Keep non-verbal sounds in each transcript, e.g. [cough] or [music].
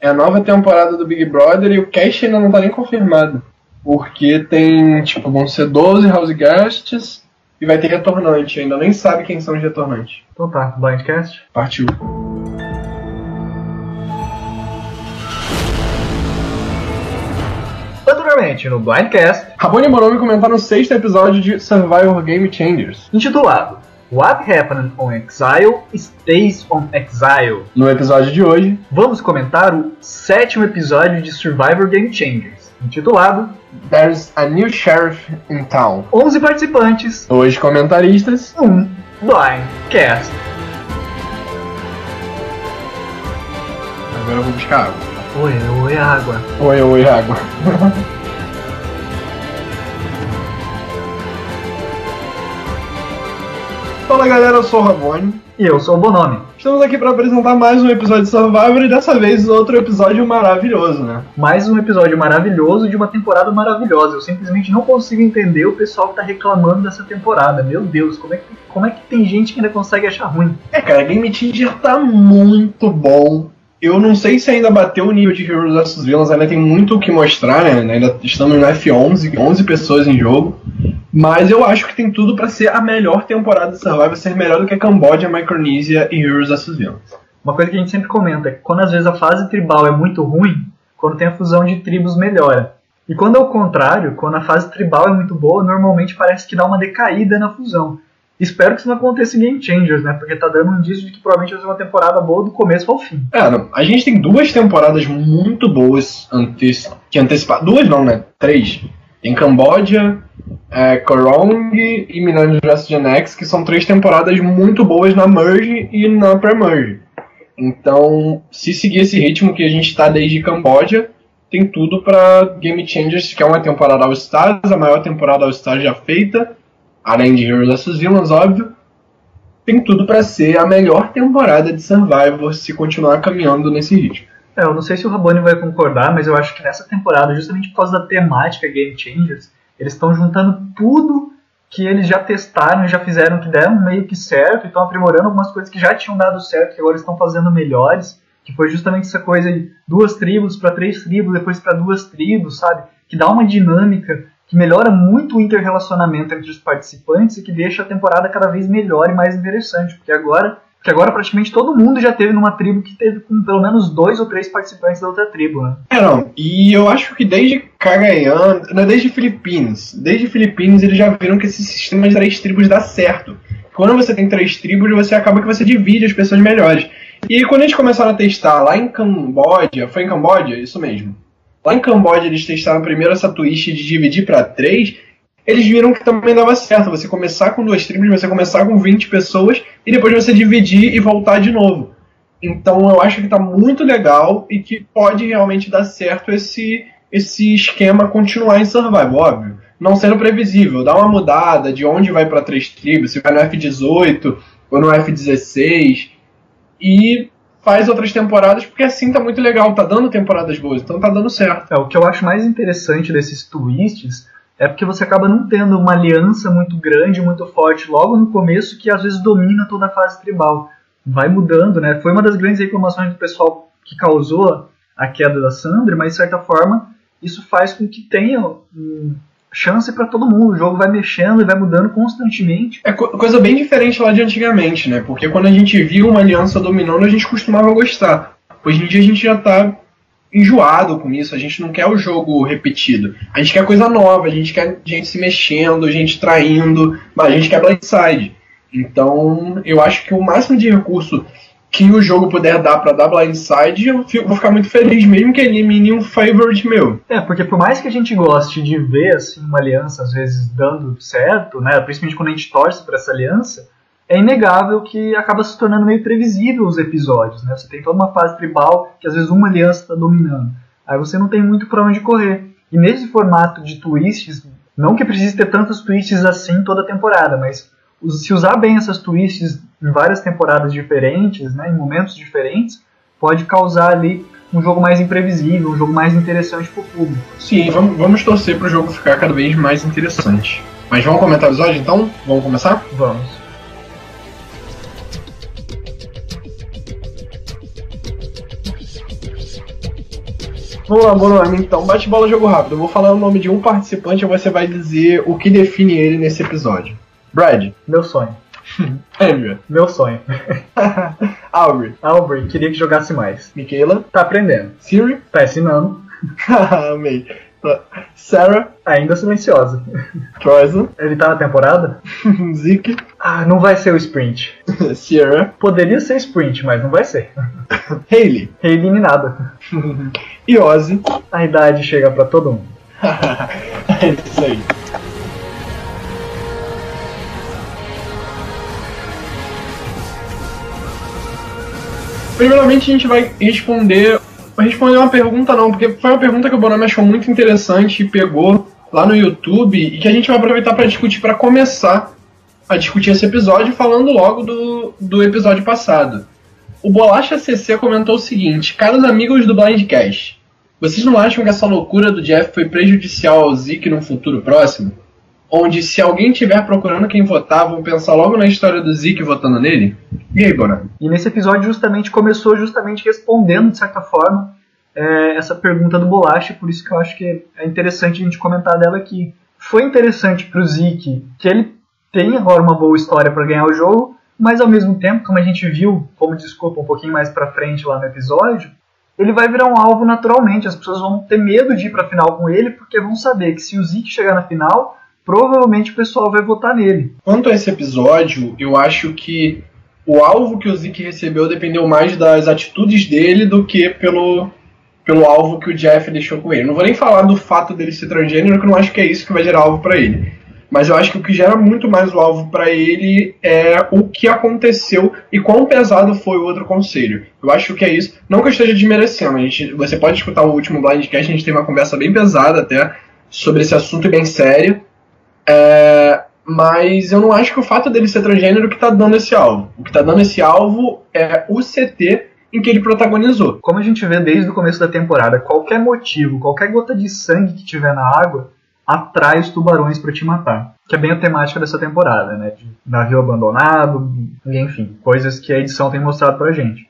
é a nova temporada do Big Brother e o cast ainda não tá nem confirmado. Porque tem, tipo, vão ser 12 house guests e vai ter retornante. Ainda nem sabe quem são os retornantes. Então tá, Blindcast. Partiu. Anteriormente, no Blindcast, Rabone e Moromi comentaram o sexto episódio de Survivor Game Changers. intitulado What Happened on Exile Stays on Exile. No episódio de hoje, Vamos comentar o sétimo episódio de Survivor Game Changers, intitulado There's a New Sheriff in Town. 11 participantes, Dois comentaristas. um Blindcast. Agora eu vou buscar água. Oi, oi, água. Oi, oi, água. [laughs] Fala galera, eu sou o Rabone. E eu sou o Bonome. Estamos aqui para apresentar mais um episódio de Survivor e dessa vez outro episódio maravilhoso, né? Mais um episódio maravilhoso de uma temporada maravilhosa. Eu simplesmente não consigo entender o pessoal que tá reclamando dessa temporada. Meu Deus, como é que, como é que tem gente que ainda consegue achar ruim? É, cara, Game Changer tá muito bom. Eu não sei se ainda bateu o nível de Heroes vs Villains, ainda tem muito o que mostrar, né? Ainda estamos no F11, 11 pessoas em jogo. Mas eu acho que tem tudo pra ser a melhor temporada de Survivor, ser melhor do que a Cambodia, Micronesia e Heroes vs Villains. Uma coisa que a gente sempre comenta é que quando às vezes a fase tribal é muito ruim, quando tem a fusão de tribos melhora. E quando é o contrário, quando a fase tribal é muito boa, normalmente parece que dá uma decaída na fusão. Espero que isso não aconteça em Game Changers, né? Porque tá dando um indício de que provavelmente vai ser uma temporada boa do começo ao fim. É, a gente tem duas temporadas muito boas anteci que anteciparam. Duas não, né? Três. Em Cambodia, é, Korong e Millennium vs Gen X, que são três temporadas muito boas na Merge e na Pre-Merge. Então, se seguir esse ritmo que a gente tá desde Cambodia, tem tudo pra Game Changers, que é uma temporada All Stars, a maior temporada All Stars já feita, além de Heroes vs Villains, óbvio. Tem tudo pra ser a melhor temporada de Survivor se continuar caminhando nesse ritmo. É, eu não sei se o Rabone vai concordar, mas eu acho que nessa temporada, justamente por causa da temática Game Changers, eles estão juntando tudo que eles já testaram, já fizeram que deram meio que certo, e estão aprimorando algumas coisas que já tinham dado certo, que agora estão fazendo melhores, que foi justamente essa coisa de duas tribos para três tribos, depois para duas tribos, sabe? Que dá uma dinâmica, que melhora muito o interrelacionamento entre os participantes e que deixa a temporada cada vez melhor e mais interessante, porque agora porque agora praticamente todo mundo já teve numa tribo que teve com pelo menos dois ou três participantes da outra tribo, né? É, não. E eu acho que desde Cagayan, não, desde Filipinas, desde Filipinas eles já viram que esse sistema de três tribos dá certo. Quando você tem três tribos, você acaba que você divide as pessoas melhores. E quando eles começaram a testar lá em Camboja, foi em Camboja? Isso mesmo. Lá em Camboja eles testaram primeiro essa twist de dividir para três, eles viram que também dava certo. Você começar com duas tribos, você começar com 20 pessoas e depois você dividir e voltar de novo. Então eu acho que tá muito legal e que pode realmente dar certo esse, esse esquema continuar em Survival, óbvio. Não sendo previsível, dá uma mudada de onde vai para três tribos, se vai no F18 ou no F16 e faz outras temporadas, porque assim tá muito legal, tá dando temporadas boas, então tá dando certo. É, o que eu acho mais interessante desses twists é porque você acaba não tendo uma aliança muito grande, muito forte logo no começo, que às vezes domina toda a fase tribal. Vai mudando, né? Foi uma das grandes reclamações do pessoal que causou a queda da Sandra, mas de certa forma isso faz com que tenha um chance para todo mundo. O jogo vai mexendo e vai mudando constantemente. É co coisa bem diferente lá de antigamente, né? Porque quando a gente via uma aliança dominando, a gente costumava gostar. Hoje em dia a gente já tá enjoado com isso, a gente não quer o jogo repetido. A gente quer coisa nova, a gente quer gente se mexendo, gente traindo, mas a gente quer blindside. Então, eu acho que o máximo de recurso que o jogo puder dar para dar blindside, eu fico, vou ficar muito feliz, mesmo que elimine um favorite meu. É, porque por mais que a gente goste de ver assim, uma aliança às vezes dando certo, né, principalmente quando a gente torce para essa aliança, é inegável que acaba se tornando meio previsível os episódios, né? Você tem toda uma fase tribal que às vezes uma aliança está dominando. Aí você não tem muito para onde correr. E nesse formato de twists, não que precise ter tantos twists assim toda temporada, mas se usar bem essas twists em várias temporadas diferentes, né, em momentos diferentes, pode causar ali um jogo mais imprevisível, um jogo mais interessante para o público. Sim, vamos, vamos torcer para o jogo ficar cada vez mais interessante. Mas vamos comentar o episódio então? Vamos começar? Vamos. Vamos lá, Bonami, então. Bate bola, jogo rápido. Eu vou falar o nome de um participante e você vai dizer o que define ele nesse episódio. Brad. Meu sonho. [laughs] Andrew. Meu sonho. [laughs] Aubrey. Aubrey, queria que jogasse mais. Michaela. Tá aprendendo. Siri. Tá ensinando. [laughs] Amei. Sarah. Ainda silenciosa. Troyson. Ele tá na temporada? Zeke. Ah, não vai ser o sprint. Sierra. Poderia ser sprint, mas não vai ser. Hayley. Reeliminada. e Ozzy. A idade chega pra todo mundo. é isso aí. Primeiramente a gente vai responder. Responder uma pergunta não, porque foi uma pergunta que o Bonami achou muito interessante e pegou lá no YouTube e que a gente vai aproveitar para discutir para começar a discutir esse episódio falando logo do, do episódio passado. O Bolacha CC comentou o seguinte: Caros amigos do Blindcast, vocês não acham que essa loucura do Jeff foi prejudicial ao Zeke num futuro próximo? Onde, se alguém estiver procurando quem votar, vão pensar logo na história do Zeke votando nele? E aí, Bonan? E nesse episódio, justamente, começou justamente respondendo, de certa forma, é, essa pergunta do Bolacha, por isso que eu acho que é interessante a gente comentar dela aqui. Foi interessante pro Zeke que ele tem agora uma boa história para ganhar o jogo, mas ao mesmo tempo, como a gente viu, como desculpa um pouquinho mais para frente lá no episódio, ele vai virar um alvo naturalmente. As pessoas vão ter medo de ir para a final com ele porque vão saber que se o Zeke chegar na final, provavelmente o pessoal vai votar nele. Quanto a esse episódio, eu acho que o alvo que o Zeke recebeu dependeu mais das atitudes dele do que pelo, pelo alvo que o Jeff deixou com ele. Não vou nem falar do fato dele ser transgênero, que eu não acho que é isso que vai gerar alvo para ele. Mas eu acho que o que gera muito mais o alvo para ele é o que aconteceu e quão pesado foi o outro conselho. Eu acho que é isso. Não que eu esteja desmerecendo. A gente, você pode escutar o último Blindcast, a gente tem uma conversa bem pesada até sobre esse assunto bem sério. É, mas eu não acho que o fato dele ser transgênero que está dando esse alvo. O que está dando esse alvo é o CT em que ele protagonizou. Como a gente vê desde o começo da temporada, qualquer motivo, qualquer gota de sangue que tiver na água atrai os tubarões para te matar. Que é bem a temática dessa temporada, né? De navio abandonado, enfim, coisas que a edição tem mostrado pra gente.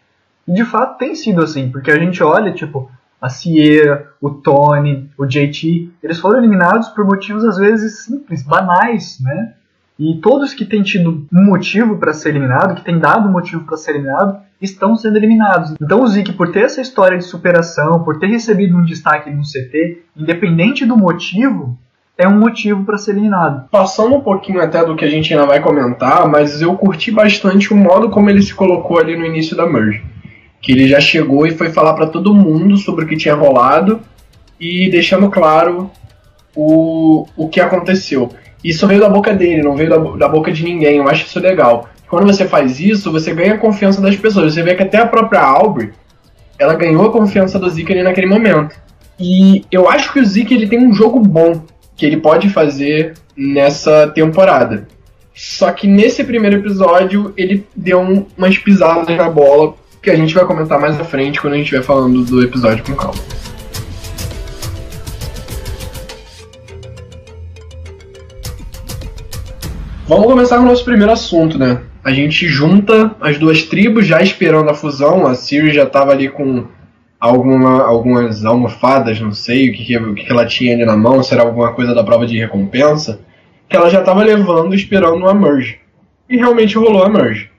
E de fato tem sido assim, porque a gente olha, tipo, a Sierra, o Tony, o JT, eles foram eliminados por motivos às vezes simples, banais, né? E todos que têm tido um motivo para ser eliminado, que têm dado um motivo para ser eliminado, estão sendo eliminados. Então o Zeke, por ter essa história de superação, por ter recebido um destaque no CT, independente do motivo, é um motivo para ser eliminado. Passando um pouquinho até do que a gente ainda vai comentar, mas eu curti bastante o modo como ele se colocou ali no início da merge. Que ele já chegou e foi falar para todo mundo sobre o que tinha rolado e deixando claro o, o que aconteceu. Isso veio da boca dele, não veio da, da boca de ninguém. Eu acho isso legal. Quando você faz isso, você ganha a confiança das pessoas. Você vê que até a própria Aubrey, ela ganhou a confiança do Zeke ali naquele momento. E eu acho que o Zeke ele tem um jogo bom que ele pode fazer nessa temporada. Só que nesse primeiro episódio ele deu um, umas pisadas na bola que a gente vai comentar mais à frente quando a gente estiver falando do episódio com calma. Vamos começar com o nosso primeiro assunto, né? A gente junta as duas tribos já esperando a fusão. A Siri já estava ali com alguma, algumas almofadas, não sei o que, que, o que ela tinha ali na mão, se era alguma coisa da prova de recompensa, que ela já estava levando esperando uma merge. E realmente rolou a merge.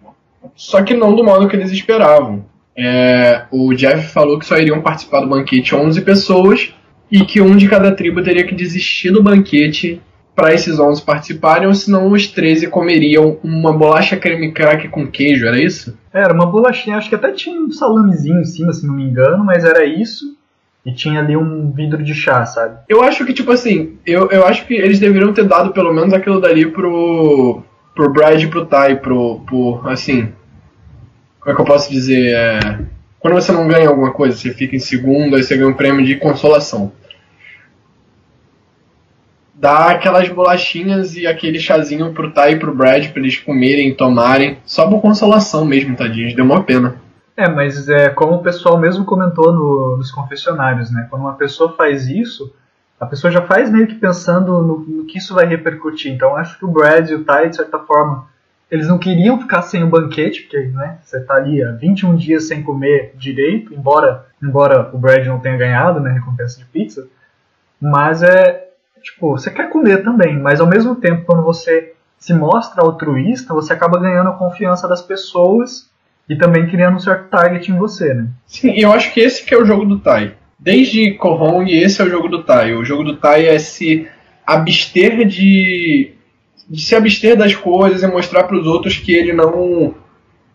Só que não do modo que eles esperavam. É, o Jeff falou que só iriam participar do banquete 11 pessoas e que um de cada tribo teria que desistir do banquete para esses 11 participarem, ou senão os 13 comeriam uma bolacha creme crack com queijo, era isso? Era uma bolachinha, acho que até tinha um salamezinho em cima, se não me engano, mas era isso. E tinha ali um vidro de chá, sabe? Eu acho que, tipo assim, eu, eu acho que eles deveriam ter dado pelo menos aquilo dali pro. pro Brad e pro Ty, pro. pro assim. Como é que eu posso dizer? É, quando você não ganha alguma coisa, você fica em segundo, aí você ganha um prêmio de consolação dar aquelas bolachinhas e aquele chazinho pro Ty e pro Brad pra eles comerem tomarem. Só por consolação mesmo, tadinhos. Deu uma pena. É, mas é como o pessoal mesmo comentou no, nos confessionários, né? Quando uma pessoa faz isso, a pessoa já faz meio que pensando no, no que isso vai repercutir. Então acho que o Brad e o Ty, de certa forma, eles não queriam ficar sem o banquete, porque né, você tá ali há 21 dias sem comer direito, embora, embora o Brad não tenha ganhado né, recompensa de pizza. Mas é. Tipo, você quer comer também, mas ao mesmo tempo, quando você se mostra altruísta, você acaba ganhando a confiança das pessoas e também criando um certo target em você, né? Sim, eu acho que esse que é o jogo do Tai. Desde Kohong, esse é o jogo do Tai. O jogo do Tai é se abster de, de se abster das coisas e mostrar para os outros que ele não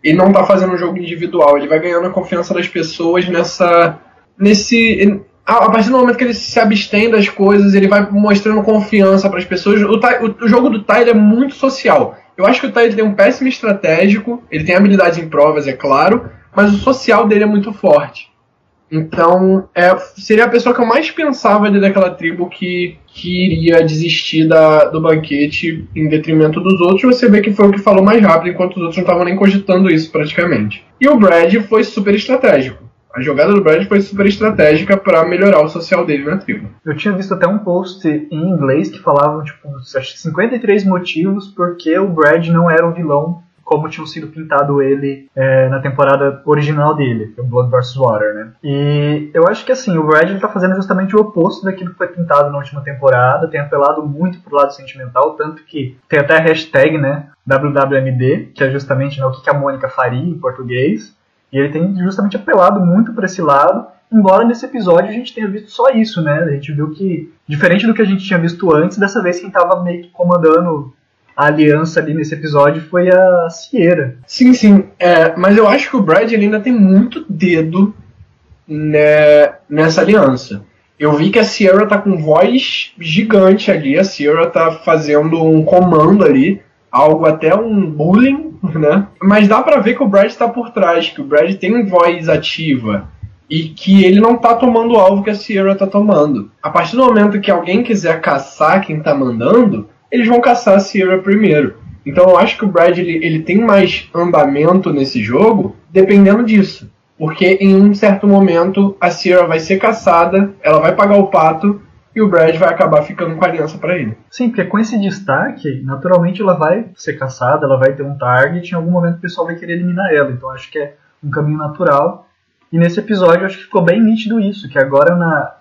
ele não tá fazendo um jogo individual, ele vai ganhando a confiança das pessoas nessa nesse a partir do momento que ele se abstém das coisas, ele vai mostrando confiança para as pessoas. O, o, o, jogo do Tai é muito social. Eu acho que o Tai tem um péssimo estratégico, ele tem habilidades em provas, é claro, mas o social dele é muito forte. Então, é, seria a pessoa que eu mais pensava ali daquela tribo que, que iria desistir da, do banquete em detrimento dos outros. Você vê que foi o que falou mais rápido, enquanto os outros não estavam nem cogitando isso praticamente. E o Brad foi super estratégico. A jogada do Brad foi super estratégica para melhorar o social dele na tribo. Eu tinha visto até um post em inglês que falava, tipo, 53 motivos porque o Brad não era o vilão como tinham sido pintado ele é, na temporada original dele, o Blood vs. Water, né? E eu acho que assim, o Brad está fazendo justamente o oposto daquilo que foi pintado na última temporada, tem apelado muito pro lado sentimental, tanto que tem até a hashtag, né, WWMD, que é justamente né, o que a Mônica faria em português, e ele tem justamente apelado muito para esse lado, embora nesse episódio a gente tenha visto só isso, né? A gente viu que, diferente do que a gente tinha visto antes, dessa vez quem estava meio que comandando a aliança ali nesse episódio foi a Sierra. Sim, sim. É, mas eu acho que o Brad ainda tem muito dedo né, nessa aliança. Eu vi que a Sierra tá com voz gigante ali, a Sierra tá fazendo um comando ali, algo até um bullying né? Mas dá para ver que o Brad está por trás, que o Brad tem voz ativa e que ele não tá tomando o alvo que a Sierra tá tomando. A partir do momento que alguém quiser caçar quem tá mandando, eles vão caçar a Sierra primeiro. Então eu acho que o Brad ele, tem mais andamento nesse jogo dependendo disso. Porque em um certo momento a Sierra vai ser caçada, ela vai pagar o pato e o Brad vai acabar ficando com a aliança para ele. Sim, porque com esse destaque, naturalmente ela vai ser caçada, ela vai ter um target, em algum momento o pessoal vai querer eliminar ela. Então acho que é um caminho natural. E nesse episódio acho que ficou bem nítido isso, que agora na,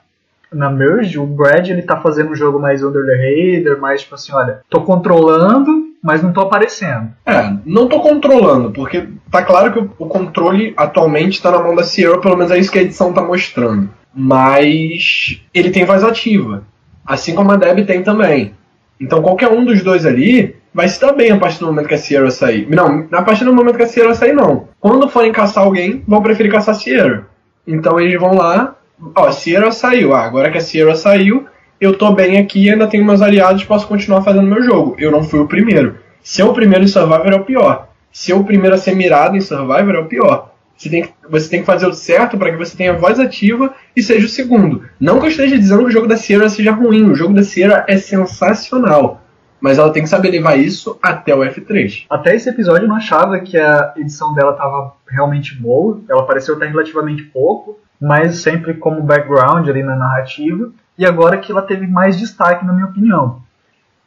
na Merge, o Brad ele tá fazendo um jogo mais under the radar, mais tipo assim, olha, tô controlando, mas não tô aparecendo. É, não tô controlando, porque tá claro que o, controle atualmente tá na mão da Sierra, pelo menos é isso que a edição tá mostrando mas ele tem voz ativa, assim como a Deb tem também. Então qualquer um dos dois ali vai se dar bem a partir do momento que a Sierra sair. Não, a partir do momento que a Sierra sair, não. Quando forem caçar alguém, vão preferir caçar a Sierra. Então eles vão lá, ó, a Sierra saiu, ah, agora que a Sierra saiu, eu tô bem aqui, ainda tenho meus aliados, posso continuar fazendo meu jogo. Eu não fui o primeiro. Ser o primeiro em Survivor é o pior. Ser o primeiro a ser mirado em Survivor é o pior. Você tem, que, você tem que fazer o certo para que você tenha voz ativa e seja o segundo. Não que eu esteja dizendo que o jogo da Sierra seja ruim, o jogo da Sierra é sensacional. Mas ela tem que saber levar isso até o F3. Até esse episódio eu não achava que a edição dela estava realmente boa. Ela apareceu até relativamente pouco, mas sempre como background ali na narrativa. E agora que ela teve mais destaque, na minha opinião.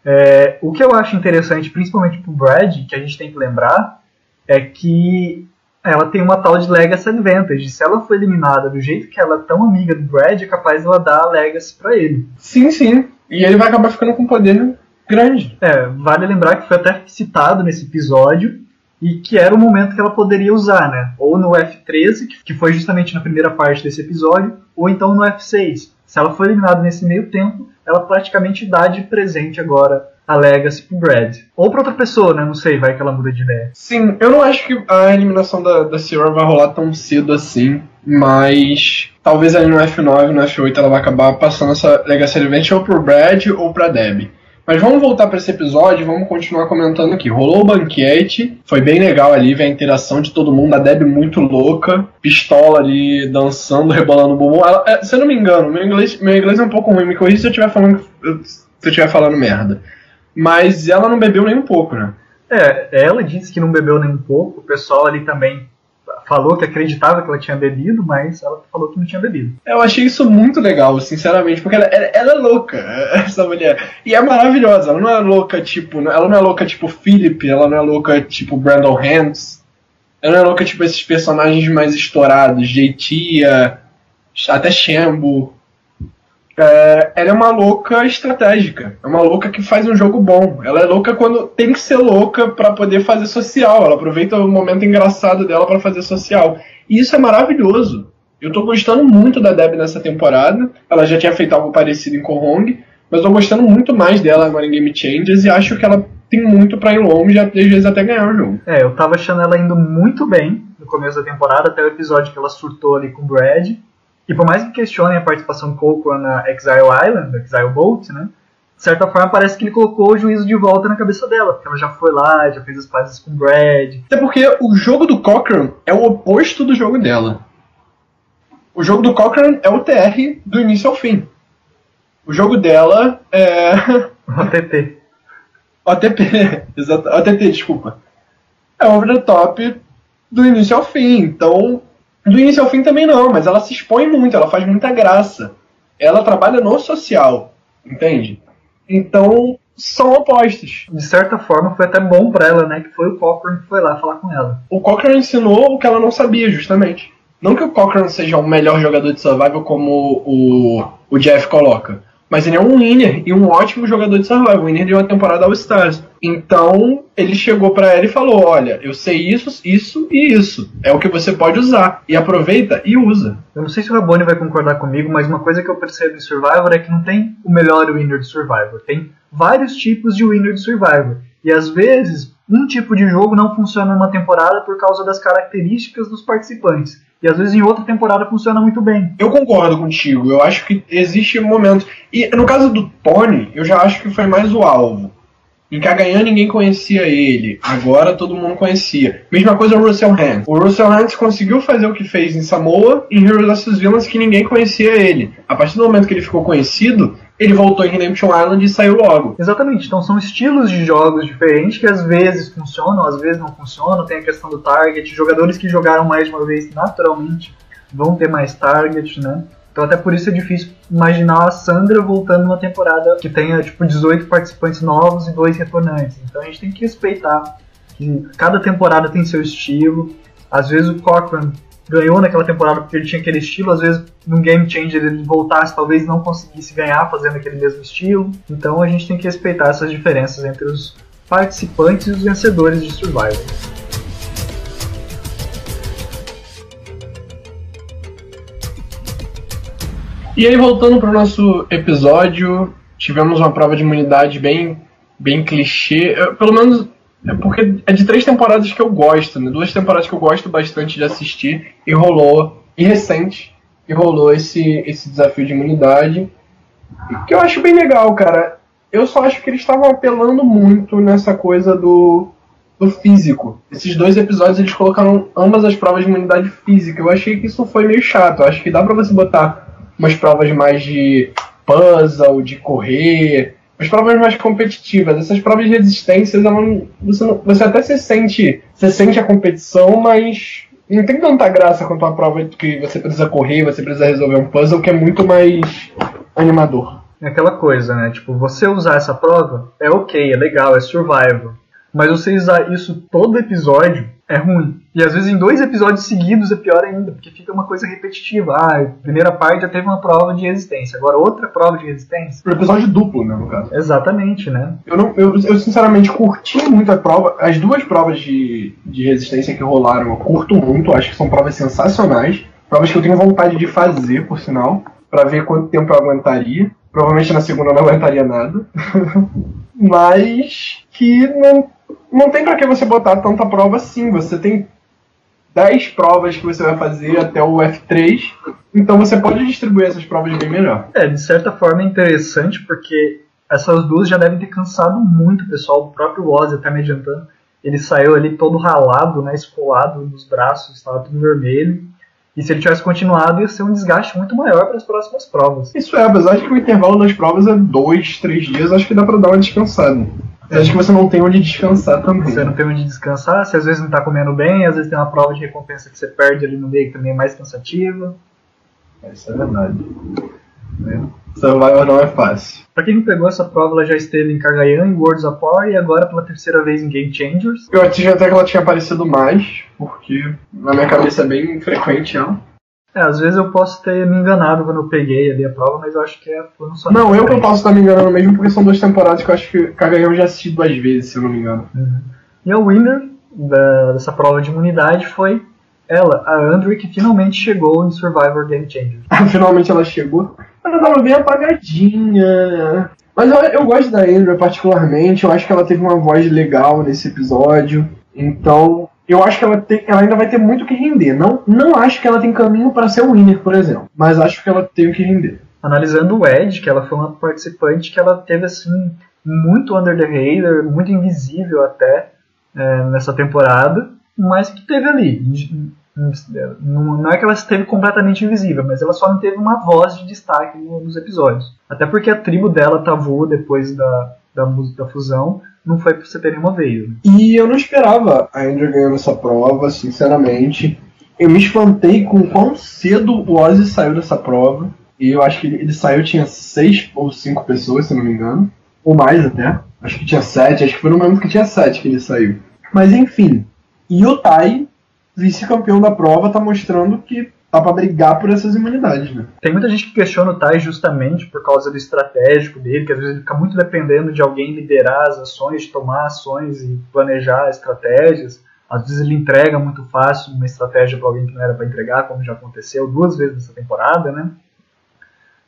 É, o que eu acho interessante, principalmente pro Brad, que a gente tem que lembrar, é que ela tem uma tal de Legacy Advantage. Se ela for eliminada do jeito que ela é tão amiga do Brad, é capaz ela dar a Legacy pra ele. Sim, sim. E ele vai acabar ficando com poder grande. É, vale lembrar que foi até citado nesse episódio e que era o momento que ela poderia usar, né? Ou no F13, que foi justamente na primeira parte desse episódio, ou então no F6. Se ela for eliminada nesse meio tempo, ela praticamente dá de presente agora a Legacy pro Brad. Ou pra outra pessoa, né? Não sei, vai que ela muda de ideia. Sim, eu não acho que a eliminação da, da Sierra vai rolar tão cedo assim, mas talvez ali no F9, no F8 ela vai acabar passando essa Legacy Adventure ou pro Brad ou pra Deb. Mas vamos voltar para esse episódio, vamos continuar comentando aqui. Rolou o banquete, foi bem legal ali ver a interação de todo mundo, a Deb muito louca, pistola ali dançando, rebolando o bumbum. Ela, é, se eu não me engano, meu inglês, meu inglês é um pouco ruim, me corrija se eu estiver falando se eu estiver falando merda. Mas ela não bebeu nem um pouco, né? É, ela disse que não bebeu nem um pouco, o pessoal ali também falou que acreditava que ela tinha bebido, mas ela falou que não tinha bebido. Eu achei isso muito legal, sinceramente, porque ela, ela, é louca, [laughs] essa mulher. E é maravilhosa, ela não é louca tipo. Ela não é louca tipo Philip, ela não é louca tipo Brandon Hands. Ela não é louca tipo esses personagens mais estourados, Jeitia, até Shambo. É, ela é uma louca estratégica. É uma louca que faz um jogo bom. Ela é louca quando tem que ser louca para poder fazer social. Ela aproveita o momento engraçado dela para fazer social. E isso é maravilhoso. Eu tô gostando muito da Deb nessa temporada. Ela já tinha feito algo parecido em Kohong, mas tô gostando muito mais dela agora em Game Changers e acho que ela tem muito para ir longe e às vezes até ganhar o jogo. É, eu tava achando ela indo muito bem no começo da temporada, até o episódio que ela surtou ali com o Brad. E por mais que questionem a participação do Coco na Exile Island, Exile Boat, né? De certa forma, parece que ele colocou o juízo de volta na cabeça dela, porque ela já foi lá, já fez as pazes com o Brad. Até porque o jogo do Cochrane é o oposto do jogo dela. O jogo do Cochrane é o TR do início ao fim. O jogo dela é. OTP. OTP, exato. OTT, desculpa. É over the top do início ao fim. Então, do início ao fim também não, mas ela se expõe muito, ela faz muita graça. Ela trabalha no social, entende? Então, são opostos. De certa forma, foi até bom para ela, né? Que foi o Cochrane que foi lá falar com ela. O Cochrane ensinou o que ela não sabia, justamente. Não que o Cochrane seja o melhor jogador de survival como o, o Jeff coloca. Mas ele é um winner e um ótimo jogador de survival, winner de uma temporada All-Stars. Então, ele chegou para ela e falou: Olha, eu sei isso, isso e isso. É o que você pode usar. E aproveita e usa. Eu não sei se o Rabone vai concordar comigo, mas uma coisa que eu percebo em Survivor é que não tem o melhor winner de Survivor. Tem vários tipos de winner de Survivor. E às vezes, um tipo de jogo não funciona numa temporada por causa das características dos participantes. E às vezes em outra temporada funciona muito bem. Eu concordo contigo. Eu acho que existe momentos. E no caso do Tony, eu já acho que foi mais o alvo. Em Kagayan ninguém conhecia ele, agora todo mundo conhecia. Mesma coisa o Russell Hans. O Russell Hans conseguiu fazer o que fez em Samoa em Heroes vs Villains que ninguém conhecia ele. A partir do momento que ele ficou conhecido, ele voltou em Redemption Island e saiu logo. Exatamente, então são estilos de jogos diferentes que às vezes funcionam, às vezes não funcionam. Tem a questão do target, jogadores que jogaram mais de uma vez naturalmente vão ter mais target, né? Então até por isso é difícil imaginar a Sandra voltando numa temporada que tenha tipo 18 participantes novos e dois retornantes. Então a gente tem que respeitar que cada temporada tem seu estilo. Às vezes o Cochrane ganhou naquela temporada porque ele tinha aquele estilo, às vezes num Game Changer ele voltasse, talvez não conseguisse ganhar fazendo aquele mesmo estilo. Então a gente tem que respeitar essas diferenças entre os participantes e os vencedores de Survivor. E aí, voltando para o nosso episódio, tivemos uma prova de imunidade bem, bem clichê. Pelo menos é porque é de três temporadas que eu gosto, né? Duas temporadas que eu gosto bastante de assistir e rolou, e recente, e rolou esse, esse desafio de imunidade. Que eu acho bem legal, cara. Eu só acho que eles estavam apelando muito nessa coisa do, do físico. Esses dois episódios eles colocaram ambas as provas de imunidade física. Eu achei que isso foi meio chato. Eu acho que dá pra você botar umas provas mais de puzzle, de correr, as provas mais competitivas. Essas provas de resistência, você, não, você até se sente, você sente a competição, mas não tem tanta graça quanto uma prova que você precisa correr, você precisa resolver um puzzle, que é muito mais animador. É aquela coisa, né? Tipo, você usar essa prova é ok, é legal, é survival. Mas você usar isso todo episódio é ruim. E às vezes em dois episódios seguidos é pior ainda, porque fica uma coisa repetitiva. Ah, a primeira parte já teve uma prova de resistência, agora outra prova de resistência. Um episódio duplo, né, no caso. Exatamente, né? Eu, não, eu, eu sinceramente curti muito a prova. As duas provas de, de resistência que rolaram eu curto muito, acho que são provas sensacionais. Provas que eu tenho vontade de fazer, por sinal, para ver quanto tempo eu aguentaria. Provavelmente na segunda eu não aguentaria nada. [laughs] Mas que não não tem para que você botar tanta prova assim. Você tem 10 provas que você vai fazer até o F3, então você pode distribuir essas provas bem melhor. É, de certa forma é interessante porque essas duas já devem ter cansado muito o pessoal, o próprio Ozzy até me adiantando. Ele saiu ali todo ralado, né, esfolado nos braços, estava tudo vermelho. E se ele tivesse continuado, ia ser um desgaste muito maior para as próximas provas. Isso é, apesar de que o intervalo das provas é dois, três dias, acho que dá para dar uma descansada. Você acha que você não tem onde descansar também. Você não tem onde descansar, você às vezes não tá comendo bem, às vezes tem uma prova de recompensa que você perde ali no meio que também é mais cansativa. Isso é verdade. É. Survivor não é fácil. Pra quem não pegou essa prova, ela já esteve em Kagayan, em Worlds of War e agora pela terceira vez em Game Changers. Eu achei até que ela tinha aparecido mais, porque na minha cabeça é bem frequente ela. É, às vezes eu posso ter me enganado quando eu peguei ali a prova, mas eu acho que é por um só. Não, eu que eu posso estar me enganando mesmo, porque são duas temporadas que eu acho que Kagayan eu já assisti duas vezes, se eu não me engano. Uhum. E a winner da- dessa prova de imunidade foi ela, a Andrew, que finalmente chegou em Survivor Game Changers. [laughs] Finalmente ela chegou. Ela tava bem apagadinha. Mas eu, eu gosto da Andrea particularmente, eu acho que ela teve uma voz legal nesse episódio. Então, eu acho que ela, tem, ela ainda vai ter muito que render. Não, não acho que ela tem caminho para ser o winner, por exemplo. Mas acho que ela tem o que render. Analisando o Ed, que ela foi uma participante que ela teve assim muito under the radar, muito invisível até é, nessa temporada, mas que teve ali. Não é que ela esteve completamente invisível, mas ela só não teve uma voz de destaque no- nos episódios. Até porque a tribo dela tavou depois da, da, da fusão, não foi ter nenhuma veio. né? E eu não esperava a Andrea ganhando essa prova, sinceramente. Eu me espantei com quão cedo o Ozzy saiu dessa prova. E eu acho que ele, ele saiu, tinha seis ou cinco pessoas, se não me engano. Ou mais até. Acho que tinha sete, acho que foi no momento que tinha sete que ele saiu. Mas enfim. E o Tai, vice-campeão da prova, tá mostrando que tá pra brigar por essas imunidades, né? Tem muita gente que questiona o Tai justamente por causa do estratégico dele, que às vezes ele fica muito dependendo de alguém liderar as ações, tomar ações e planejar estratégias. Às vezes ele entrega muito fácil uma estratégia para alguém que não era para entregar, como já aconteceu duas vezes nessa temporada, né?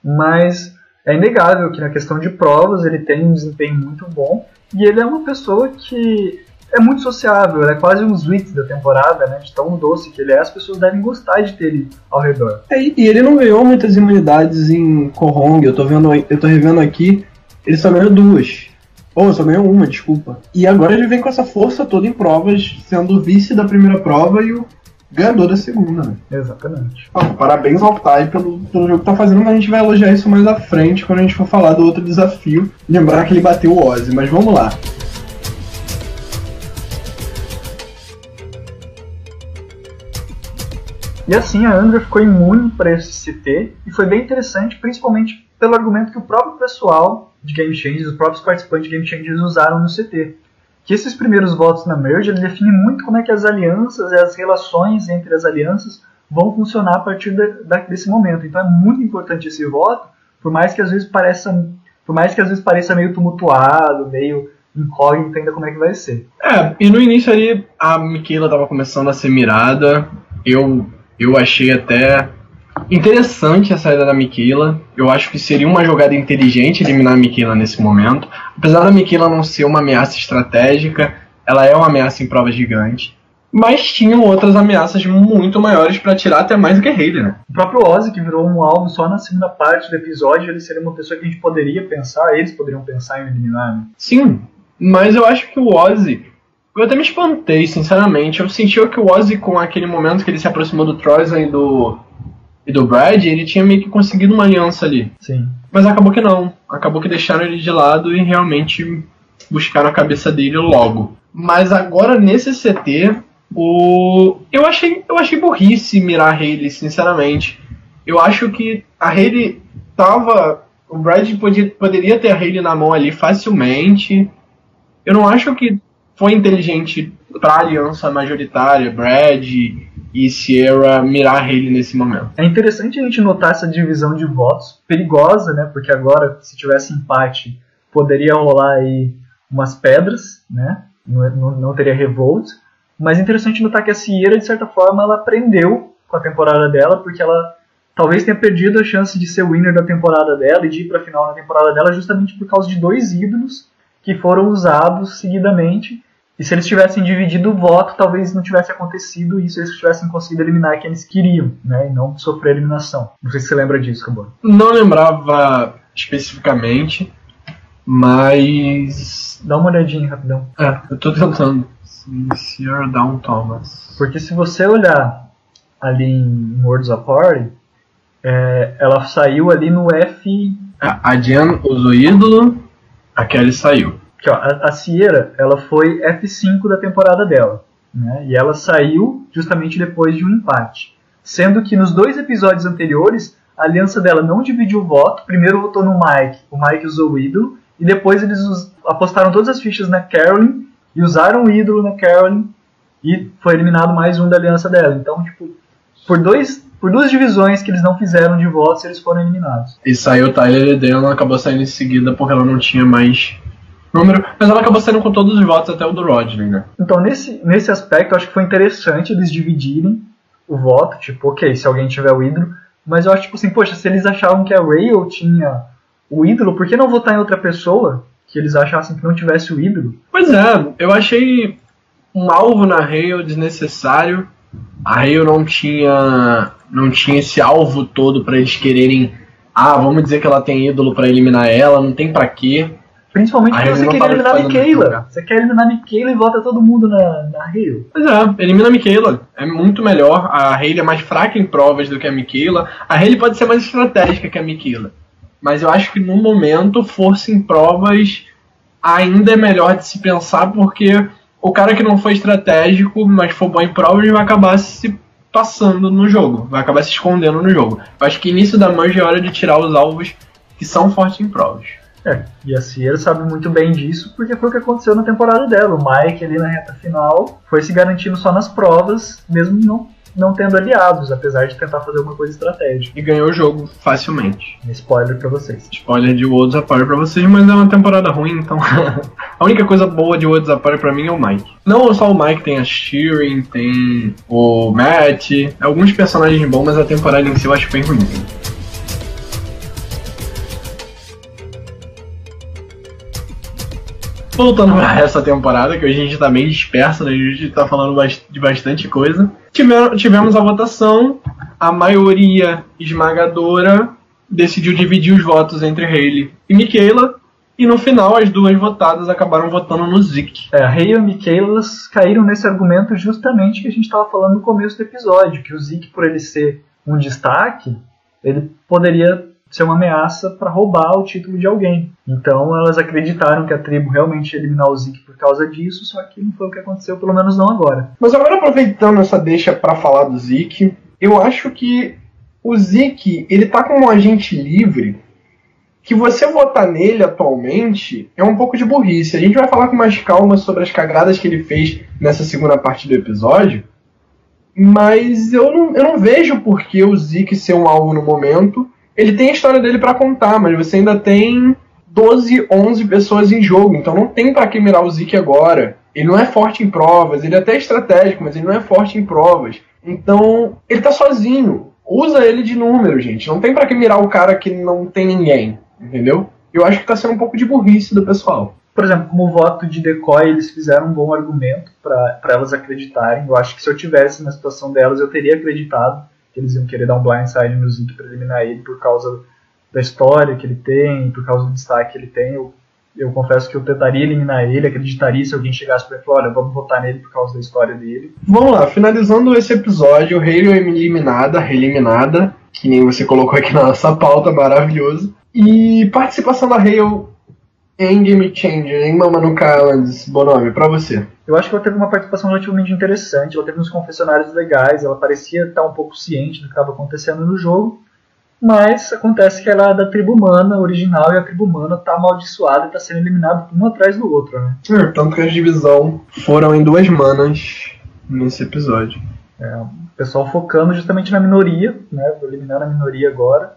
Mas é inegável que na questão de provas ele tem um desempenho muito bom e ele é uma pessoa que é muito sociável, ele é quase um Sweet da temporada, né? De tão doce que ele é, as pessoas devem gostar de ter ele ao redor. É, e ele não ganhou muitas imunidades em Korong, eu tô vendo, eu tô revendo aqui, ele só ganhou duas. Ou só ganhou uma, desculpa. E agora ele vem com essa força toda em provas, sendo o vice da primeira prova e o ganhador da segunda, né? Exatamente. Ah, parabéns ao Tai pelo, pelo jogo que tá fazendo, mas a gente vai elogiar isso mais à frente quando a gente for falar do outro desafio. Lembrar que ele bateu o Ozzy, mas vamos lá. E assim a Andrea ficou imune para esse CT e foi bem interessante, principalmente pelo argumento que o próprio pessoal de Game Changers, os próprios participantes de Game Changers usaram no CT. Que esses primeiros votos na Merge ele define muito como é que as alianças e as relações entre as alianças vão funcionar a partir de- desse momento. Então é muito importante esse voto, por mais que às vezes pareça, por mais que às vezes pareça meio tumultuado, meio incógnito ainda como é que vai ser. É, e no início ali a Michaela tava começando a ser mirada. Eu, eu achei até interessante a saída da Michaela. Eu acho que seria uma jogada inteligente eliminar a Michaela nesse momento. Apesar da Michaela não ser uma ameaça estratégica, ela é uma ameaça em prova gigante. Mas tinham outras ameaças muito maiores pra tirar até mais do que né? O próprio Ozzy, que virou um alvo só na segunda parte do episódio, ele seria uma pessoa que a gente poderia pensar, eles poderiam pensar em eliminar, né? Sim, mas eu acho que o Ozzy. Eu até me espantei, sinceramente. Eu senti que o Ozzy, com aquele momento que ele se aproximou do Troyzan e do. e do Brad, ele tinha meio que conseguido uma aliança ali. Sim. Mas acabou que não. Acabou que deixaram ele de lado e realmente buscaram a cabeça dele logo. Mas agora nesse CT, o. Eu achei. Eu achei burrice mirar a Hayley, sinceramente. Eu acho que a Hayley tava. O Brad podia, poderia ter a Hayley na mão ali facilmente. Eu não acho que foi inteligente pra aliança majoritária, Brad e Sierra, mirar a Hayley nesse momento. É interessante a gente notar essa divisão de votos, perigosa, né? Porque agora, se tivesse empate, poderia rolar aí umas pedras, né? Não, não, não teria revolt. Mas é interessante notar que a Sierra, de certa forma, ela aprendeu com a temporada dela, porque ela talvez tenha perdido a chance de ser winner da temporada dela e de ir pra final na temporada dela justamente por causa de dois ídolos que foram usados seguidamente. E se eles tivessem dividido o voto, talvez não tivesse acontecido isso, eles tivessem conseguido eliminar quem eles queriam, né? E não sofrer eliminação. Não sei se você lembra disso, Cabor. Não lembrava especificamente, mas. Dá uma olhadinha rapidão. É, eu tô tentando. Sierra Down Thomas. Porque se você olhar ali em Words of Party, é, ela saiu ali no F. É, a Jen usou ídolo, a Kelly saiu. Que ó, a, a Sierra, ela foi F5 da temporada dela, né? E ela saiu justamente depois de um empate. Sendo que nos dois episódios anteriores, a aliança dela não dividiu o voto. Primeiro votou no Mike, o Mike usou o ídolo, e depois eles apostaram todas as fichas na Carolyn e usaram o ídolo na Carolyn e foi eliminado mais um da aliança dela. Então, tipo, por dois por duas divisões que eles não fizeram de votos, eles foram eliminados. E saiu o Tyler e ela acabou saindo em seguida porque ela não tinha mais número, mas ela acabou saindo com todos os votos até o do Rodney, né? Então, nesse, nesse aspecto, eu acho que foi interessante eles dividirem o voto, tipo, ok, se alguém tiver o ídolo, mas eu acho, tipo assim, poxa, se eles achavam que a Rail tinha o ídolo, por que não votar em outra pessoa que eles achassem que não tivesse o ídolo? Pois é, eu achei um alvo na Rail desnecessário. A Rail não tinha não tinha esse alvo todo para eles quererem, ah, vamos dizer que ela tem ídolo para eliminar ela, não tem para quê. Principalmente porque você quer eliminar a Michaela. Você quer eliminar a Michaela e vota todo mundo na, na Hale. Pois é, elimina a Michaela. É muito melhor. A Hale é mais fraca em provas do que a Michaela. A Hale pode ser mais estratégica que a Michaela. Mas eu acho que no momento, força em provas ainda é melhor de se pensar, porque o cara que não foi estratégico, mas for bom em provas, vai acabar se passando no jogo. Vai acabar se escondendo no jogo. Eu acho que início da merge é hora de tirar os alvos que são fortes em provas. É, e a Sierra sabe muito bem disso, porque foi o que aconteceu na temporada dela. O Mike ali na reta final foi se garantindo só nas provas, mesmo não, não tendo aliados, apesar de tentar fazer alguma coisa estratégica. E ganhou o jogo facilmente. Spoiler pra vocês. Spoiler de Worlds Apart pra vocês, mas é uma temporada ruim, então. [laughs] a única coisa boa de Worlds Apart pra mim é o Mike. Não só o Mike, tem a Sheeran, tem o Matt, alguns personagens bons, mas a temporada em si eu acho bem ruim. Voltando pra essa temporada, que a gente tá meio disperso, né? A gente tá falando de bastante coisa. tivemos a votação, a maioria esmagadora decidiu dividir os votos entre Hayley e Michaela. E no final, as duas votadas acabaram votando no Zik. É, Hayley e a Michaela caíram nesse argumento justamente que a gente estava falando no começo do episódio, que o Zik, por ele ser um destaque, ele poderia ser uma ameaça para roubar o título de alguém. Então elas acreditaram que a tribo realmente ia eliminar o Zeke por causa disso, só que não foi o que aconteceu, pelo menos não agora. Mas agora aproveitando essa deixa para falar do Zeke, eu acho que o Zeke, ele tá como um agente livre que você votar nele atualmente é um pouco de burrice. A gente vai falar com mais calma sobre as cagadas que ele fez nessa segunda parte do episódio, mas eu não, eu não vejo por que o Zeke ser um alvo no momento ele tem a história dele para contar, mas você ainda tem 12, 11 pessoas em jogo, então não tem para que mirar o Zeke agora. Ele não é forte em provas, ele é até estratégico, mas ele não é forte em provas. Então, ele tá sozinho. Usa ele de número, gente. Não tem para que mirar o cara que não tem ninguém, entendeu? Eu acho que tá sendo um pouco de burrice do pessoal. Por exemplo, como voto de decoy, eles fizeram um bom argumento para elas acreditarem. Eu acho que se eu tivesse na situação delas, eu teria acreditado que eles iam querer dar um blindside no Zeke para eliminar ele por causa da história que ele tem, por causa do destaque que ele tem. Eu, eu confesso que eu tentaria eliminar ele, acreditaria se alguém chegasse para e falar, olha, vamos votar nele por causa da história dele. Vamos lá, finalizando esse episódio, Halo eliminada, reeliminada, que nem você colocou aqui na nossa pauta, maravilhoso. E participação da Halo em Game Changer, em Mamanuca Islands, Bonome, pra você. Eu acho que ela teve uma participação relativamente interessante, ela teve uns confessionários legais, ela parecia estar um pouco ciente do que estava acontecendo no jogo, mas acontece que ela é da tribo humana original e a tribo humana está amaldiçoada e está sendo eliminada um atrás do outro, né? É, tanto que as divisão foram em duas manas nesse episódio. É, o pessoal focando justamente na minoria, né? Vou eliminar a minoria agora.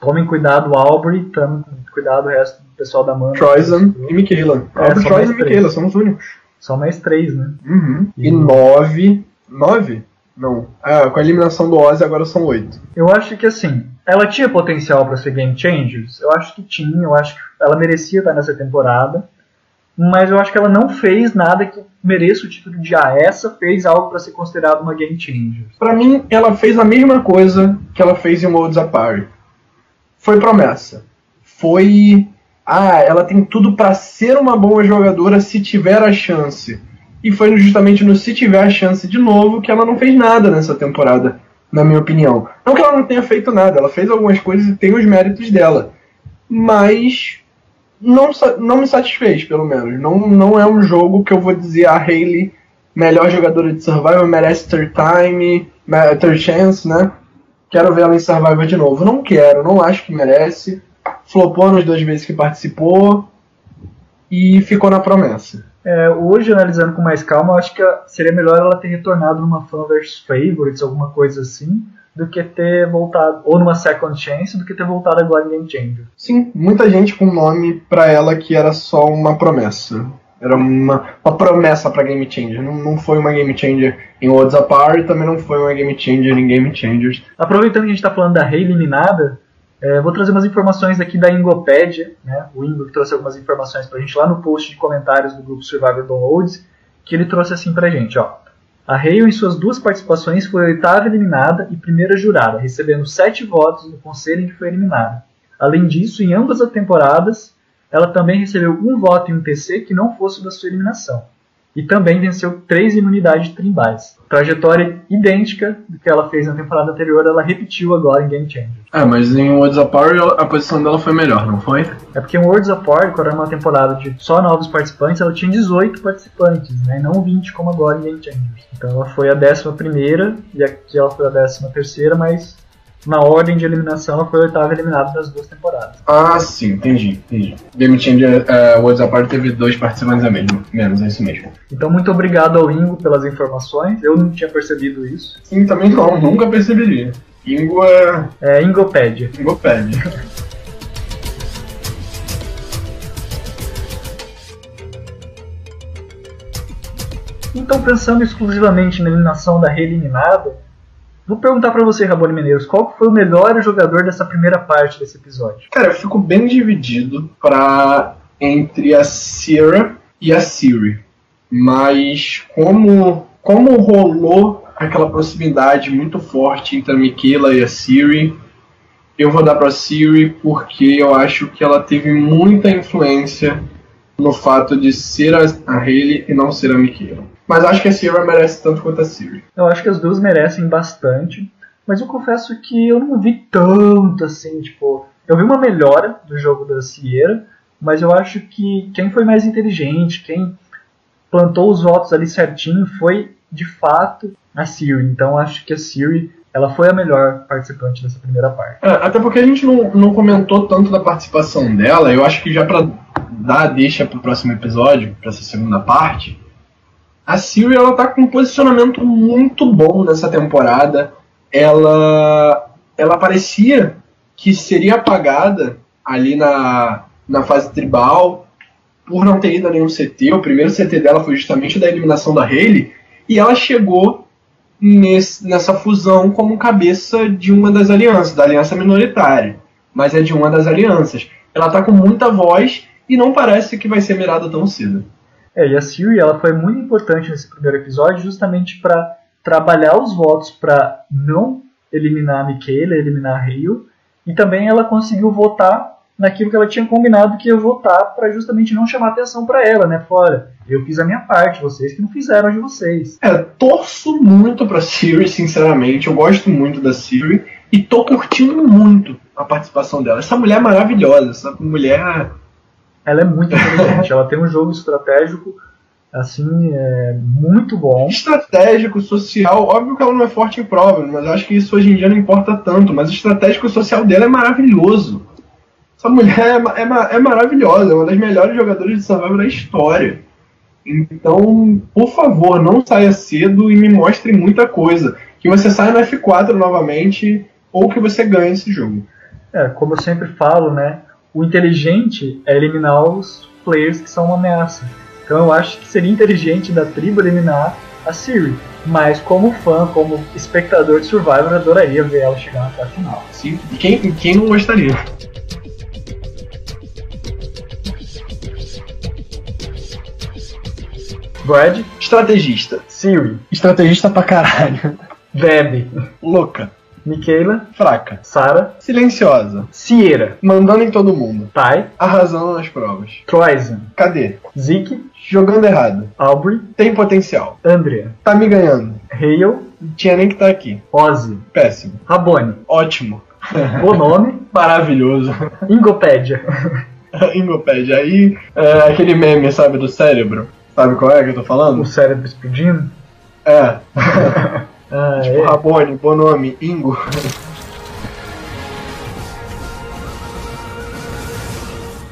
Tomem cuidado, Aubrey, tomem cuidado o resto do pessoal da Mana. Troyzan e Michaela. É, Aubrey, e Michaela, são os únicos. Só mais três, né? Uhum. E, e nove. Nove? Não. Ah, com a eliminação do Ozzy agora são oito. Eu acho que assim, ela tinha potencial para ser Game Changers? Eu acho que tinha, eu acho que ela merecia estar nessa temporada. Mas eu acho que ela não fez nada que mereça o título de ah, essa fez algo para ser considerado uma Game Changer. Para mim, ela fez a mesma coisa que ela fez em Worlds Apart foi promessa. Foi. Ah, ela tem tudo para ser uma boa jogadora se tiver a chance. E foi justamente no se tiver a chance de novo que ela não fez nada nessa temporada, na minha opinião. Não que ela não tenha feito nada, ela fez algumas coisas e tem os méritos dela. Mas não, não me satisfez, pelo menos. Não, não é um jogo que eu vou dizer a Hayley, melhor jogadora de Survivor, merece third time, third chance, né? Quero ver ela em Survivor de novo. Não quero, não acho que merece. Flopou nas duas vezes que participou e ficou na promessa. É, hoje, analisando com mais calma, eu acho que seria melhor ela ter retornado numa Fan vs Favorites, alguma coisa assim, do que ter voltado, ou numa Second Chance, do que ter voltado agora em Game Changer. Sim, muita gente com nome pra ela que era só uma promessa. Era uma, uma promessa pra Game Changer. Não, não foi uma Game Changer em Worlds Apart, também não foi uma Game Changer em Game Changers. Aproveitando que a gente tá falando da Rei eliminada, é, vou trazer umas informações aqui da Ingopédia, né? o Ingo que trouxe algumas informações pra gente lá no post de comentários do grupo Survivor Downloads, que ele trouxe assim pra gente, ó. A Hale, em suas duas participações, foi a oitava eliminada e primeira jurada, recebendo sete votos no conselho em que foi eliminada. Além disso, em ambas as temporadas, ela também recebeu um voto em um TC que não fosse da sua eliminação e também venceu três imunidades tribais. Trajetória idêntica do que ela fez na temporada anterior, ela repetiu agora em Game Changer. É, mas em Worlds Apart a posição dela foi melhor, não foi? É porque em Worlds Apart, quando era uma temporada de só novos participantes, ela tinha 18 participantes, né, não 20 como agora em Game Changer. Então ela foi a 11 primeira e aqui ela foi a 13 terceira, mas na ordem de eliminação, ela foi oitava eliminada das duas temporadas. Ah, sim, entendi, entendi. Game Changer, uh, Worlds Apart teve dois participantes a mesmo, menos, é isso mesmo. Então, muito obrigado ao Ingo pelas informações, eu não tinha percebido isso. Sim, também não, nunca perceberia. Ingo é... É Ingopédia. Ingopédia. Então, pensando exclusivamente na eliminação da reeliminada, Vou perguntar para você, Rabone Mineiros, qual foi o melhor jogador dessa primeira parte desse episódio? Cara, eu fico bem dividido para entre a Sierra e a Siri. Mas como como rolou aquela proximidade muito forte entre a Michaela e a Siri, eu vou dar para Siri porque eu acho que ela teve muita influência no fato de ser a, Hayley e não ser a Michaela. Mas acho que a Sierra merece tanto quanto a Siri. Eu acho que as duas merecem bastante. Mas eu confesso que eu não vi tanto assim, tipo. Eu vi uma melhora do jogo da Sierra, mas eu acho que quem foi mais inteligente, quem plantou os votos ali certinho foi de fato a Siri. Então acho que a Siri ela foi a melhor participante dessa primeira parte. É, até porque a gente não, não comentou tanto da participação dela, eu acho que já para dar a deixa pro próximo episódio, para essa segunda parte, a Siri ela tá com um posicionamento muito bom nessa temporada. Ela ela parecia que seria apagada ali na, na fase tribal por não ter ido a nenhum CT. O primeiro CT dela foi justamente da eliminação da Hayley e ela chegou nesse, nessa fusão como cabeça de uma das alianças, da aliança minoritária, mas é de uma das alianças. Ela tá com muita voz e não parece que vai ser mirada tão cedo. É, e a Siri ela foi muito importante nesse primeiro episódio justamente para trabalhar os votos para não eliminar a Michaela, eliminar a Rio, e também ela conseguiu votar naquilo que ela tinha combinado que ia votar para justamente não chamar atenção para ela, né? Fora, eu fiz a minha parte, vocês que não fizeram de vocês. É, torço muito pra Siri, sinceramente, eu gosto muito da Siri e tô curtindo muito a participação dela. Essa mulher é maravilhosa, essa mulher ela é muito inteligente. ela tem um jogo estratégico assim, é muito bom. Estratégico, social, óbvio que ela não é forte em prova, mas eu acho que isso hoje em dia não importa tanto. Mas o estratégico social dela é maravilhoso. Essa mulher é, é, é maravilhosa, é uma das melhores jogadoras de Survivor da história. Então, por favor, não saia cedo e me mostre muita coisa. Que você saia no F4 novamente ou que você ganhe esse jogo. É, como eu sempre falo, né? O inteligente é eliminar os players que são uma ameaça. Então eu acho que seria inteligente da tribo eliminar a Siri. Mas como fã, como espectador de Survivor, eu adoraria ver ela chegar na fase final. Sim, e quem, quem não gostaria? Brad. Estrategista. Siri. Estrategista pra caralho. Deb. Louca. Michaela, fraca. Sara, silenciosa. Sierra, mandando em todo mundo. Tai, arrasando nas provas. Troisen, cadê? Zeke, jogando errado. Aubrey, tem potencial. Andrea, tá me ganhando. Hale, tinha nem que estar tá aqui. Ozzy, péssimo. Rabone, ótimo. [laughs] O nome, maravilhoso. Ingopédia. [laughs] Ingoped. Aí, é, aquele meme, sabe, do cérebro. Sabe qual é que eu tô falando? O cérebro explodindo? É. [laughs] Ah, tipo, é. Rabone, Bonome, Ingo.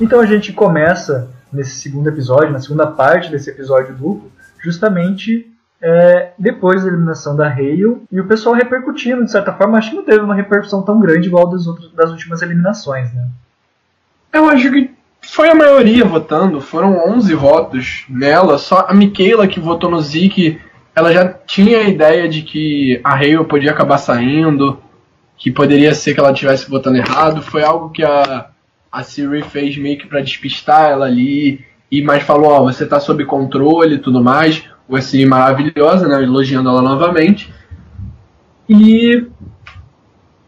Então a gente começa nesse segundo episódio, na segunda parte desse episódio duplo, justamente é, depois da eliminação da Hale e o pessoal repercutindo, de certa forma, acho que não teve uma repercussão tão grande igual das, outras, das últimas eliminações, né? Eu acho que foi a maioria votando, foram 11 votos nela, só a Michaela que votou no Zeke, ela já tinha a ideia de que a Hale podia acabar saindo, que poderia ser que ela estivesse votando errado, foi algo que a, a Siri fez meio que pra despistar ela ali, e mais falou, ó, você tá sob controle e tudo mais, o Siri maravilhosa, né, elogiando ela novamente, e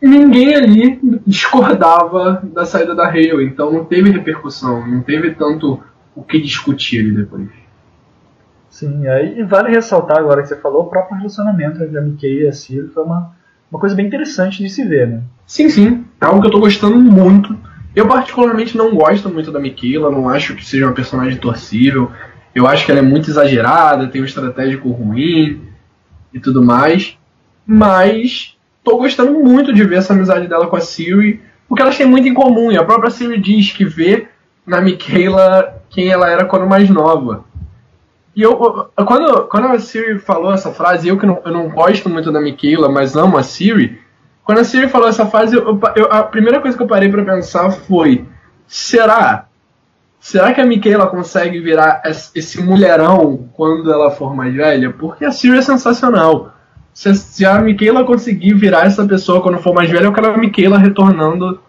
ninguém ali discordava da saída da Hale, então não teve repercussão, não teve tanto o que discutir depois. Sim, aí vale ressaltar agora que você falou, o próprio relacionamento entre a Mickey e a Siri foi uma, uma coisa bem interessante de se ver, né? Sim, sim, é algo que eu tô gostando muito. Eu particularmente não gosto muito da Michaela, não acho que seja uma personagem torcível. Eu acho que ela é muito exagerada, tem um estratégico ruim e tudo mais. Mas tô gostando muito de ver essa amizade dela com a Siri, porque elas têm muito em comum. E a própria Siri diz que vê na Michaela quem ela era quando mais nova. E eu, quando, quando a Siri falou essa frase, eu que não, eu não gosto muito da Michaela, mas amo a Siri, quando a Siri falou essa frase, eu- eu a primeira coisa que eu parei pra pensar foi: será? Será que a Michaela consegue virar es- esse mulherão quando ela for mais velha? Porque a Siri é sensacional. Se, se a Michaela conseguir virar essa pessoa quando for mais velha, eu quero a Michaela retornando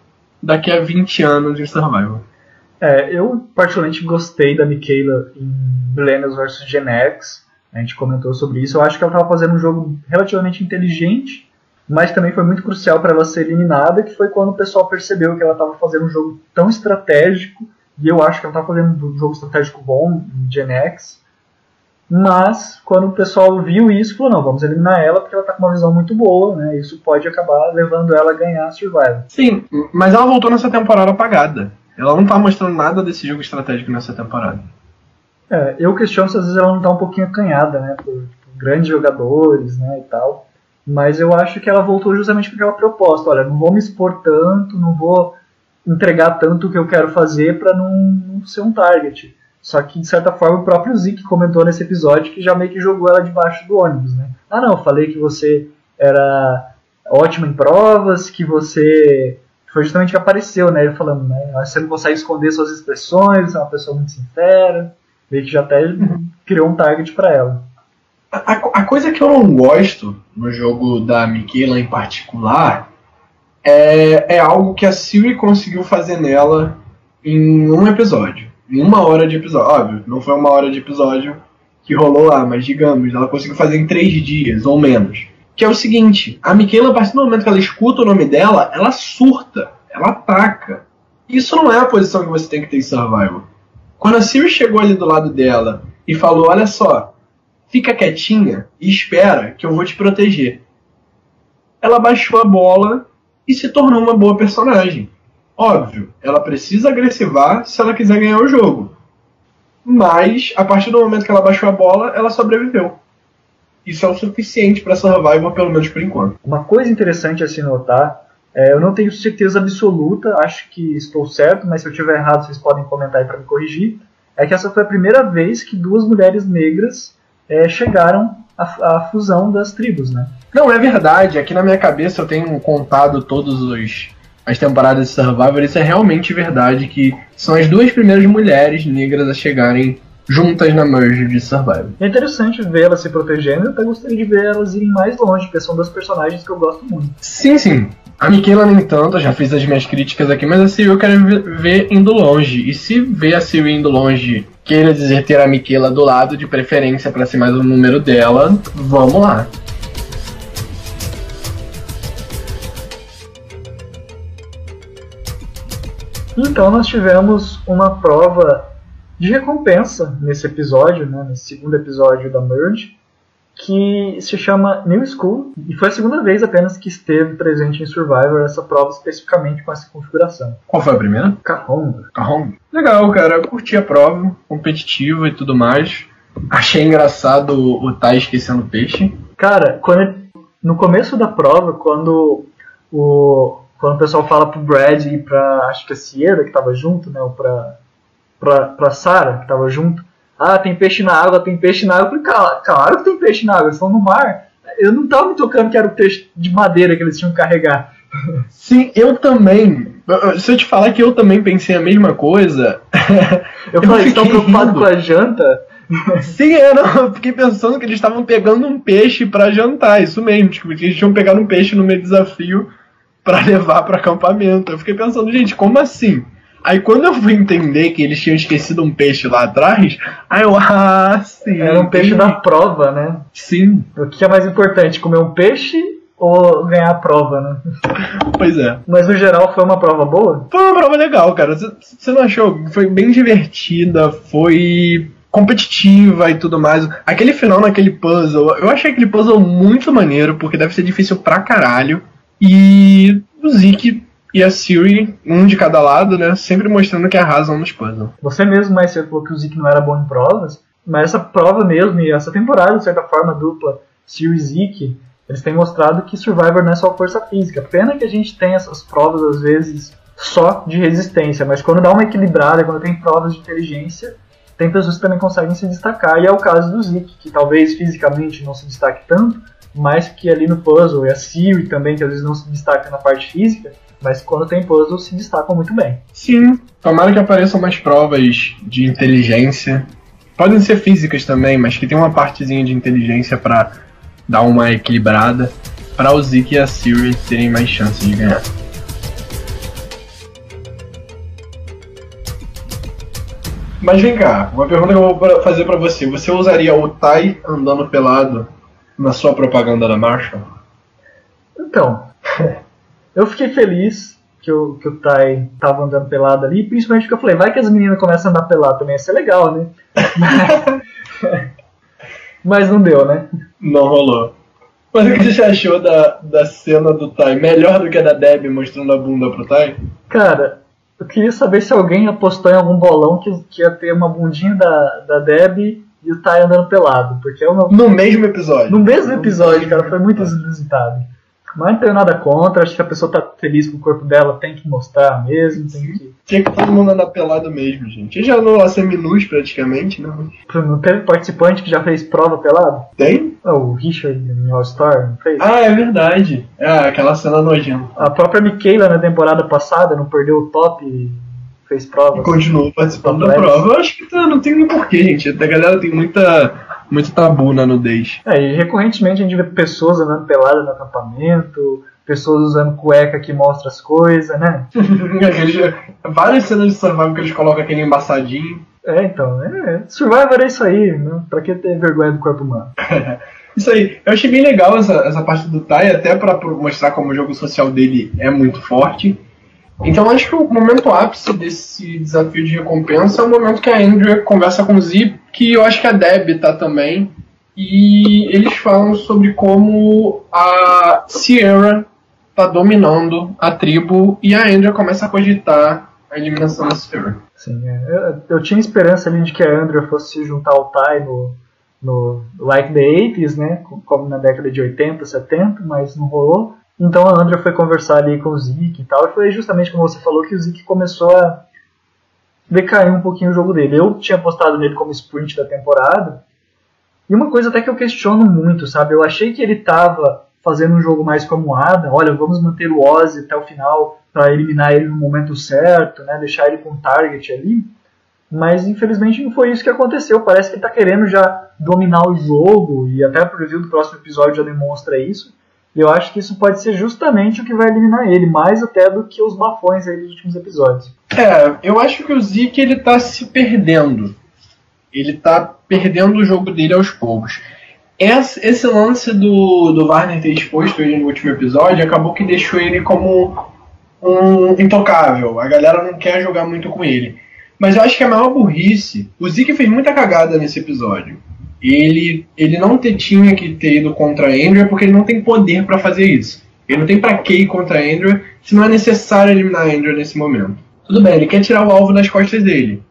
daqui a 20 anos de Survival. É, eu particularmente gostei da Michaela em Millennials vs Gen X. A gente comentou sobre isso. Eu acho que ela estava fazendo um jogo relativamente inteligente, mas também foi muito crucial para ela ser eliminada, que foi quando o pessoal percebeu que ela estava fazendo um jogo tão estratégico. E eu acho que ela estava fazendo um jogo estratégico bom em Gen X. Mas quando o pessoal viu isso, falou: não, vamos eliminar ela porque ela está com uma visão muito boa, né? Isso pode acabar levando ela a ganhar a Survivor. Sim, mas ela voltou nessa temporada apagada. Ela não tá mostrando nada desse jogo estratégico nessa temporada. É, eu questiono se às vezes ela não tá um pouquinho acanhada, né, por, por grandes jogadores, né, e tal. Mas eu acho que ela voltou justamente com aquela proposta, olha, não vou me expor tanto, não vou entregar tanto o que eu quero fazer para não, não ser um target. Só que, de certa forma, o próprio Zeke comentou nesse episódio que já meio que jogou ela debaixo do ônibus, né? Ah, não, falei que você era ótima em provas, que você foi justamente que apareceu, né? Ele falando, né? Você não consegue esconder suas expressões, é uma pessoa muito sincera. Meio que já até criou um target pra ela. A, a- coisa que eu não gosto no jogo da Michaela em particular é, é algo que a Siri conseguiu fazer nela em um episódio. Em uma hora de episódio. Óbvio, não foi uma hora de episódio que rolou lá, mas digamos, ela conseguiu fazer em três dias ou menos. Que é o seguinte, a Michaela, a partir do momento que ela escuta o nome dela, ela surta, ela ataca. Isso não é a posição que você tem que ter em Survival. Quando a Siri chegou ali do lado dela e falou, olha só, fica quietinha e espera que eu vou te proteger. Ela baixou a bola e se tornou uma boa personagem. Óbvio, ela precisa agressivar se ela quiser ganhar o jogo. Mas, a partir do momento que ela baixou a bola, ela sobreviveu. Isso é o suficiente para Survival, pelo menos por enquanto. Uma coisa interessante a se notar, é, eu não tenho certeza absoluta, acho que estou certo, mas se eu estiver errado vocês podem comentar aí para me corrigir, é que essa foi a primeira vez que duas mulheres negras é, chegaram à, à fusão das tribos, né? Não, é verdade. Aqui na minha cabeça eu tenho contado todos os as temporadas de Survivor. Isso é realmente verdade que são as duas primeiras mulheres negras a chegarem juntas na merge de Survivor. É interessante ver elas se protegendo, eu até gostaria de ver elas irem mais longe, porque são duas personagens que eu gosto muito. Sim, sim. A Michaela nem tanto, eu já fiz as minhas críticas aqui, mas a Siri eu quero ver, indo longe. E se ver a Siri indo longe queira dizer ter a Michaela do lado, de preferência para ser mais o número dela, vamos lá. Então nós tivemos uma prova de recompensa nesse episódio, né, nesse segundo episódio da Merge, que se chama New School e foi a segunda vez apenas que esteve presente em Survivor essa prova especificamente com essa configuração. Qual foi a primeira? Kahonga. Kahonga. Legal, cara. Eu curti a prova, competitiva e tudo mais. Achei engraçado o Tai esquecendo peixe. Cara, quando no começo da prova, quando o quando o pessoal fala pro Brad e pra acho que a Sierra que tava junto, né, ou pra pra, pra Sarah que tava junto, ah, tem peixe na água, tem peixe na água. Eu falei, claro, que tem peixe na água, eles estão no mar. Eu não tava me tocando que era o peixe de madeira que eles tinham que carregar. [laughs] Sim, eu também. Se eu te falar que eu também pensei a mesma coisa. [laughs] eu, eu falei, estão preocupados com a janta? [laughs] Sim, é, não, eu fiquei pensando que eles estavam pegando um peixe para jantar, isso mesmo, tipo, que eles tinham pegado um peixe no meio desafio para levar para acampamento. Eu fiquei pensando, gente, como assim? Aí quando eu fui entender que eles tinham esquecido um peixe lá atrás, aí eu, ah, sim. Era um peixe da prova, né? Sim. O que é mais importante, comer um peixe ou ganhar a prova, né? Pois é. Mas no geral foi uma prova boa? Foi uma prova legal, cara. Você não achou? Foi bem divertida, foi competitiva e tudo mais. Aquele final naquele puzzle, eu achei aquele puzzle muito maneiro, porque deve ser difícil pra caralho. E o Zeke e a Siri, um de cada lado, né? Sempre mostrando que arrasam nos puzzles. Você mesmo mais cedo falou que o Zeke não era bom em provas, mas essa prova mesmo, e essa temporada, de certa forma, dupla, Siri e Zeke, eles têm mostrado que Survivor não é só força física. Pena que a gente tem essas provas, às vezes, só de resistência, mas quando dá uma equilibrada, quando tem provas de inteligência, tem pessoas que também conseguem se destacar, e é o caso do Zeke, que talvez fisicamente não se destaque tanto, mas que ali no puzzle, e a Siri também, que às vezes não se destaca na parte física, mas quando tem puzzle se destacam muito bem. Sim, tomara que apareçam mais provas de inteligência. Podem ser físicas também, mas que tem uma partezinha de inteligência para dar uma equilibrada para o Zeke e a Siri terem mais chances de ganhar. Mas vem cá, uma pergunta que eu vou fazer para você. Você usaria o Tai andando pelado na sua propaganda da Marshall? Então, [laughs] Eu fiquei feliz que o, que o Tai tava andando pelado ali, principalmente porque eu falei, vai que as meninas começam a andar pelado também, ia ser legal, né? [laughs] Mas não deu, né? Não rolou. Mas o que você achou da, da cena do Tai? Melhor do que a da Deb mostrando a bunda pro Tai? Cara, eu queria saber se alguém apostou em algum bolão que, que ia ter uma bundinha da, da Deb e o Tai andando pelado. Porque é uma... No mesmo episódio. No mesmo episódio, cara, foi muito inusitado. Mas não tenho nada contra, acho que a pessoa tá feliz com o corpo dela, tem que mostrar mesmo, tem que. Tinha que todo mundo andar pelado mesmo, gente. Eu já não seminus praticamente, não. Não teve participante que já fez prova pelado? Tem? Oh, o Richard em All Star, não fez? Ah, é verdade. É, aquela cena nojenta. A própria Michaela na temporada passada não perdeu o top e fez prova. E continuou participando da prova. Eu acho que tá, não tem nem porquê, gente. A galera tem muita muito tabu na nudez. É, e recorrentemente a gente vê pessoas andando peladas no acampamento, pessoas usando cueca que mostra as coisas, né? [laughs] várias cenas de Survivor que eles colocam aquele embaçadinho. É, então, é, Survivor é isso aí, né? Pra que ter vergonha do corpo humano? [laughs] isso aí, eu achei bem legal essa, essa parte do Tai, até para mostrar como o jogo social dele é muito forte. Então acho que o momento ápice desse desafio de recompensa é o momento que a Andrea conversa com o Zip, que eu acho que a Deb tá também. E eles falam sobre como a Sierra tá dominando a tribo e a Andrea começa a cogitar a eliminação da Sierra. Sim, é. eu, eu, tinha esperança ali de que a Andrea fosse se juntar ao Tai no, no Like the 80s, né? Como na década de 80, 70, mas não rolou. Então a Andrea foi conversar ali com o Zeke e tal, e foi justamente como você falou que o Zeke começou a decair um pouquinho o jogo dele. Eu tinha apostado nele como sprint da temporada, e uma coisa até que eu questiono muito, sabe? Eu achei que ele estava fazendo um jogo mais como Ada, olha, vamos manter o Ozzy até o final para eliminar ele no momento certo, né? Deixar ele com target ali. Mas infelizmente não foi isso que aconteceu. Parece que ele está querendo já dominar o jogo, e até o preview do próximo episódio já demonstra isso. Eu acho que isso pode ser justamente o que vai eliminar ele, mais até do que os bafões aí dos últimos episódios. É, eu acho que o Zeke ele tá se perdendo. Ele tá perdendo o jogo dele aos poucos. Esse, esse lance do, do Warner ter exposto ele no último episódio acabou que deixou ele como um intocável. A galera não quer jogar muito com ele. Mas eu acho que a maior burrice. O Zeke fez muita cagada nesse episódio. Ele, ele não ter, tinha que ter ido contra a Andrea porque ele não tem poder para fazer isso. Ele não tem pra que ir contra a Andrea se não é necessário eliminar a Andrea nesse momento. Tudo bem, ele quer tirar o alvo das costas dele.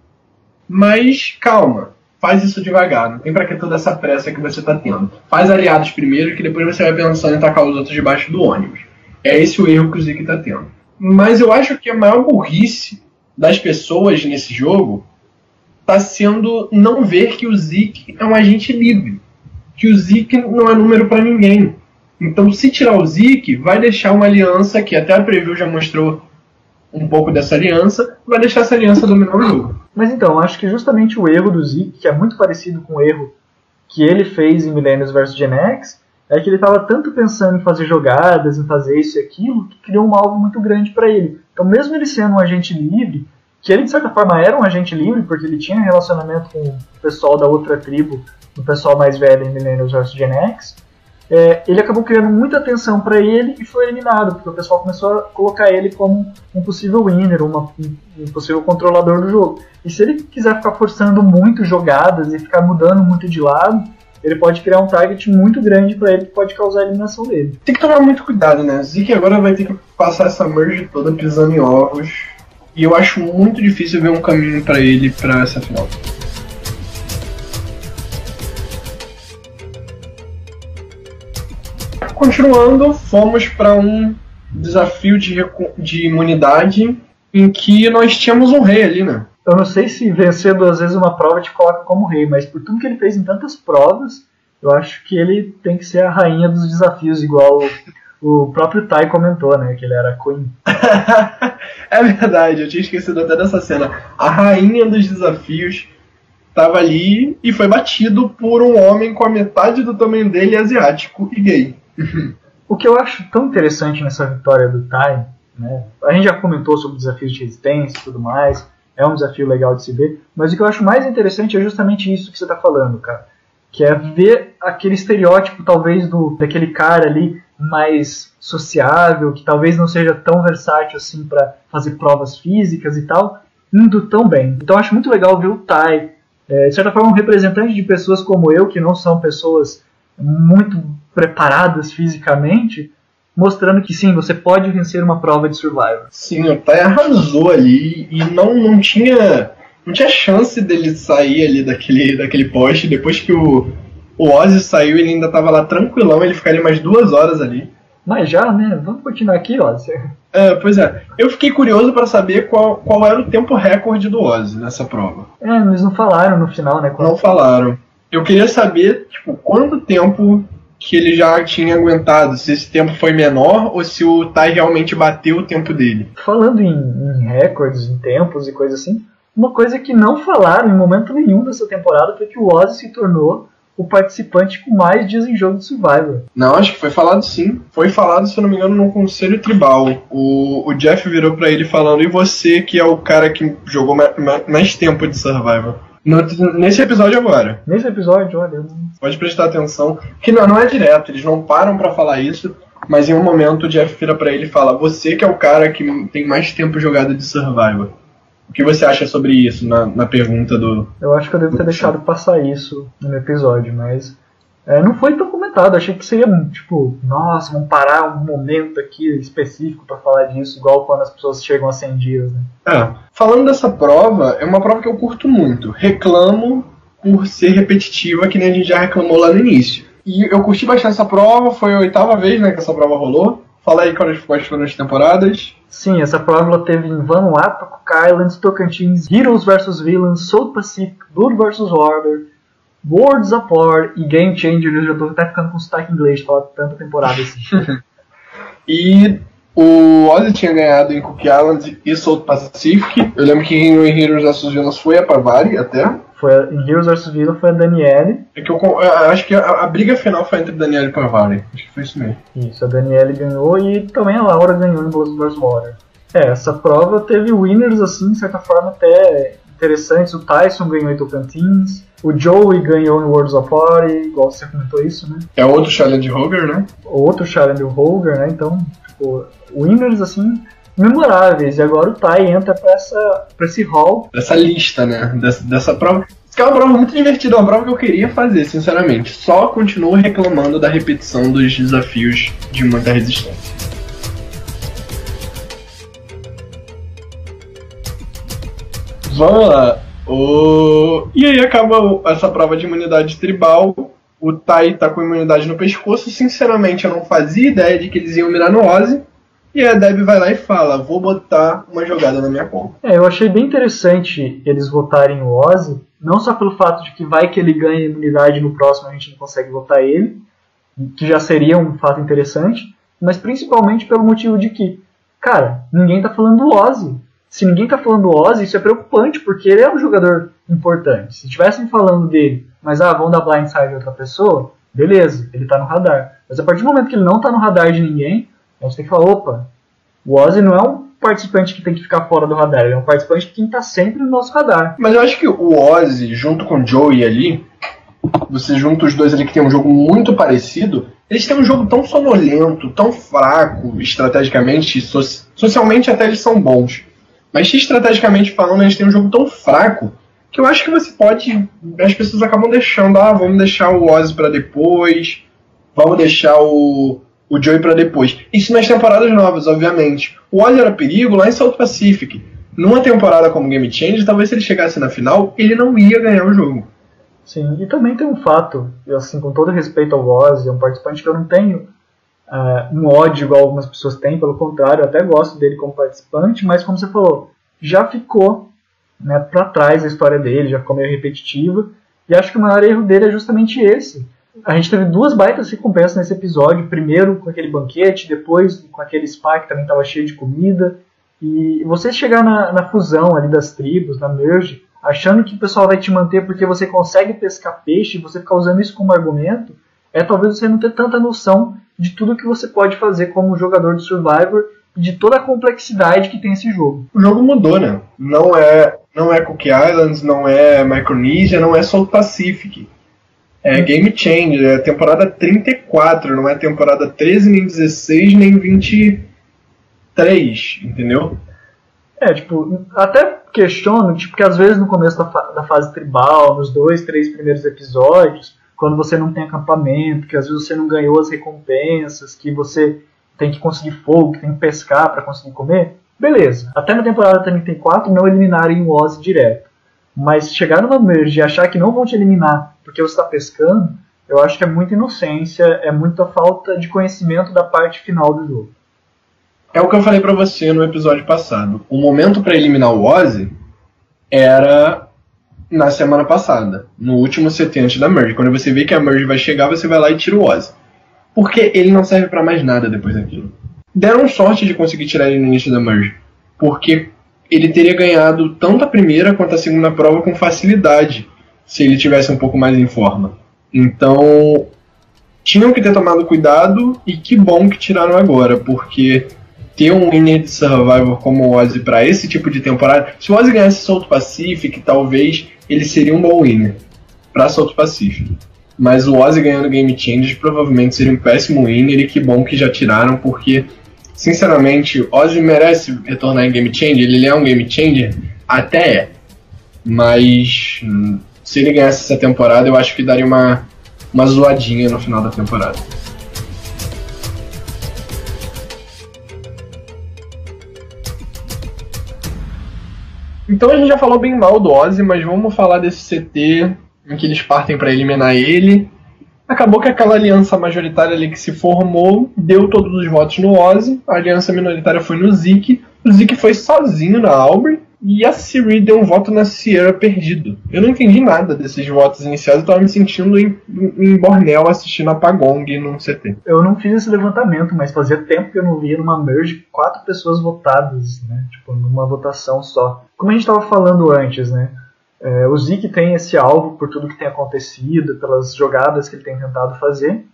Mas calma, faz isso devagar, não tem pra que toda essa pressa que você tá tendo. Faz aliados primeiro, que depois você vai pensando em tacar os outros debaixo do ônibus. É esse o erro que o Zeke tá tendo. Mas eu acho que a maior burrice das pessoas nesse jogo tá sendo não ver que o Zeke é um agente livre. Que o Zeke não é número para ninguém. Então, se tirar o Zeke, vai deixar uma aliança que até a preview já mostrou um pouco dessa aliança, vai deixar essa aliança dominar o jogo. Mas então, acho que justamente o erro do Zeke, que é muito parecido com o erro que ele fez em Millennials vs Gen X, é que ele estava tanto pensando em fazer jogadas, em fazer isso e aquilo, que criou um alvo muito grande para ele. Então, mesmo ele sendo um agente livre, que ele de certa forma era um agente livre, porque ele tinha relacionamento com o pessoal da outra tribo, o pessoal mais velho em Millennials vs Gen X, é, ele acabou criando muita atenção para ele e foi eliminado, porque o pessoal começou a colocar ele como um possível winner, uma, um possível controlador do jogo. E se ele quiser ficar forçando muito jogadas e ficar mudando muito de lado, ele pode criar um target muito grande para ele que pode causar a eliminação dele. Tem que tomar muito cuidado, né? Zeke agora vai ter que passar essa merge toda pisando em ovos. E eu acho muito difícil ver um caminho para ele para essa final. Continuando, fomos para um desafio de, de imunidade em que nós tínhamos um rei ali, né? Eu não sei se vencer duas vezes uma prova te coloca como rei, mas por tudo que ele fez em tantas provas, eu acho que ele tem que ser a rainha dos desafios, igual o próprio Tai comentou, né? Que ele era Queen. [laughs] é verdade, eu tinha esquecido até dessa cena. A rainha dos desafios estava ali e foi batido por um homem com a metade do tamanho dele asiático e gay. o que eu acho tão interessante nessa vitória do Tai, né? A gente já comentou sobre desafios de resistência e tudo mais. É um desafio legal de se ver. Mas o que eu acho mais interessante é justamente isso que você está falando, cara. Que é ver aquele estereótipo, talvez, do, daquele cara ali mais sociável, que talvez não seja tão versátil assim para fazer provas físicas e tal, indo tão bem. Então acho muito legal ver o Tai, é, de certa forma, um representante de pessoas como eu, que não são pessoas muito preparadas fisicamente, mostrando que sim, você pode vencer uma prova de Survivor. Sim, o Tai arrasou ali e não, não tinha não tinha chance dele sair ali daquele, daquele poste depois que o, o Ozzy saiu ele ainda tava lá tranquilão, ele ficaria mais duas horas ali. Mas já, né? Vamos continuar aqui, Ozzy. É, pois é. Eu fiquei curioso para saber qual, qual era o tempo recorde do Ozzy nessa prova. É, eles não falaram no final, né? Quando... Não falaram. Eu queria saber, tipo, quanto tempo que ele já tinha aguentado, se esse tempo foi menor ou se o Tai realmente bateu o tempo dele. Falando em, em recordes, em tempos e coisa assim, uma coisa que não falaram em momento nenhum dessa temporada foi que o Ozzy se tornou o participante com mais dias em jogo de Survivor. Não, acho que foi falado sim. Foi falado, se eu não me engano, num conselho tribal. O, o Jeff virou para ele falando: e você que é o cara que jogou mais, mais tempo de Survivor? No, nesse episódio agora. Nesse episódio, olha. Pode prestar atenção. Que não, não é direto, eles não param para falar isso. Mas em um momento o Jeff vira para ele e fala: Você que é o cara que tem mais tempo jogado de Survivor. O que você acha sobre isso na, na pergunta do. Eu acho que eu devo ter deixado passar isso no episódio, mas. É, não foi tão comentado. Achei que seria tipo, nossa, vamos parar um momento aqui específico para falar disso, igual quando as pessoas chegam a 100 dias. Né? É. Falando dessa prova, é uma prova que eu curto muito. Reclamo por ser repetitiva, que nem a gente já reclamou lá no início. E eu curti bastante essa prova, foi a oitava vez né, que essa prova rolou. Fala aí quais foram as temporadas. Sim, essa prova teve em Vanuatu, Cook Islands, Tocantins, Heroes vs Villains, South Pacific, Blood vs Order, Worlds of War e Game Changer. Eu já tô até ficando com sotaque inglês de falar tanta temporada assim. [laughs] e o Ozzy tinha ganhado em Cook Islands e South Pacific. Eu lembro que em Heroes vs Villains foi a Pavari até. Foi a, em Heroes vs Villains foi a Daniele. É que eu, eu acho que a, a, briga final foi entre Daniele e Pavari. Acho que foi isso mesmo. Isso, a Daniele ganhou e também a Laura ganhou em Blood vs Water. É, essa prova teve winners, assim, de certa forma, até interessantes. O Tyson ganhou em Tocantins, o Joey ganhou em Worlds of Party, igual você comentou isso, né? É outro Challenge Hoger, né? Outro Challenge Hoger, né? Então, tipo, winners, assim, memoráveis. E agora o Tai entra pra, essa, pra esse hall. Dessa lista, né? Dessa, dessa prova. Isso que é uma prova muito divertida, uma prova que eu queria fazer, sinceramente. Só continuo reclamando da repetição dos desafios de muita resistência. Vamos lá. O... E aí acaba essa prova de imunidade tribal. O Tai tá com imunidade no pescoço. Sinceramente, eu não fazia ideia de que eles iam mirar no Ozzy. E a Deb vai lá e fala: Vou botar uma jogada na minha conta. É, eu achei bem interessante eles votarem o Ozzy. Não só pelo fato de que vai que ele ganha imunidade no próximo a gente não consegue votar ele, que já seria um fato interessante, mas principalmente pelo motivo de que, cara, ninguém tá falando do Ozzy se ninguém tá falando do Ozzy, isso é preocupante, porque ele é um jogador importante. Se estivessem falando dele, mas ah, vão dar blindside a outra pessoa, beleza, ele tá no radar. Mas a partir do momento que ele não tá no radar de ninguém, a gente tem que falar, opa, o Ozzy não é um participante que tem que ficar fora do radar, ele é um participante que tem que estar tá sempre no nosso radar. Mas eu acho que o Ozzy, junto com o Joey ali, você junta os dois ali que tem um jogo muito parecido, eles têm um jogo tão sonolento, tão fraco estrategicamente, so socialmente até eles são bons. Mas estrategicamente falando, gente tem um jogo tão fraco que eu acho que você pode. As pessoas acabam deixando, ah, vamos deixar o Ozzy para depois, vamos deixar o, o Joey para depois. Isso nas temporadas novas, obviamente. O Ozzy era perigo lá em South Pacific. Numa temporada como Game Change, talvez se ele chegasse na final, ele não ia ganhar o jogo. Sim, e também tem um fato, assim, com todo respeito ao Ozzy, é um participante que eu não tenho uh, um ódio igual algumas pessoas têm, pelo contrário, eu até gosto dele como participante, mas como você falou, já ficou né, para trás a história dele, já ficou meio repetitiva, e acho que o maior erro dele é justamente esse. A gente teve duas baitas recompensas nesse episódio, primeiro com aquele banquete, depois com aquele spa que também estava cheio de comida, e você chegar na, na fusão ali das tribos, na merge, achando que o pessoal vai te manter porque você consegue pescar peixe e você ficar usando isso como argumento, é talvez você não ter tanta noção de tudo que você pode fazer como jogador de Survivor e de toda a complexidade que tem esse jogo. O jogo mudou, né? Não é, não é Cook Islands, não é Micronesia, não é South Pacific. É. Game Changer, é temporada 34, não é temporada 13, nem 16, nem 23, entendeu? É, tipo, até questiono, tipo, que às vezes no começo da, fa da fase tribal, nos dois, três primeiros episódios, quando você não tem acampamento, que às vezes você não ganhou as recompensas, que você tem que conseguir fogo, que tem que pescar para conseguir comer, beleza. Até na temporada 34 não eliminarem o Ozzy direto. Mas chegar numa merge e achar que não vão te eliminar porque você está pescando, eu acho que é muita inocência, é muita falta de conhecimento da parte final do jogo. É o que eu falei para você no episódio passado. O momento para eliminar o Ozzy era na semana passada, no último CT antes da merge. Quando você vê que a merge vai chegar, você vai lá e tira o Ozzy. Porque ele não serve para mais nada depois daquilo. Deram sorte de conseguir tirar ele no início da merge, porque ele teria ganhado tanto a primeira quanto a segunda prova com facilidade, se ele tivesse um pouco mais em forma. Então, tinham que ter tomado cuidado e que bom que tiraram agora, porque ter um winner de Survivor como o Ozzy para esse tipo de temporada, se o Ozzy ganhasse South Pacific, talvez ele seria um bom winner para South Pacific. Mas o Ozzy ganhando Game Changers provavelmente seria um péssimo winner e que bom que já tiraram, porque, sinceramente, Ozzy merece retornar em Game Changer, ele é um Game Changer? Até é. Mas hum, se ele ganhasse essa temporada, eu acho que daria uma, uma zoadinha no final da temporada. Então a gente já falou bem mal do Ozzy, mas vamos falar desse CT em que eles partem para eliminar ele. Acabou que aquela aliança majoritária ali que se formou deu todos os votos no Ozzy, a aliança minoritária foi no Zeke, o Zeke foi sozinho na Aubrey e a Siri deu um voto na Sierra perdido. Eu não entendi nada desses votos iniciais, eu tava me sentindo em, em Bornel assistindo a Pagong num CT. Eu não fiz esse levantamento, mas fazia tempo que eu não via numa merge quatro pessoas votadas, né? Tipo, numa votação só. Como a gente estava falando antes, né? É, o Zeke tem esse alvo por tudo que tem acontecido, pelas jogadas que ele tem tentado fazer,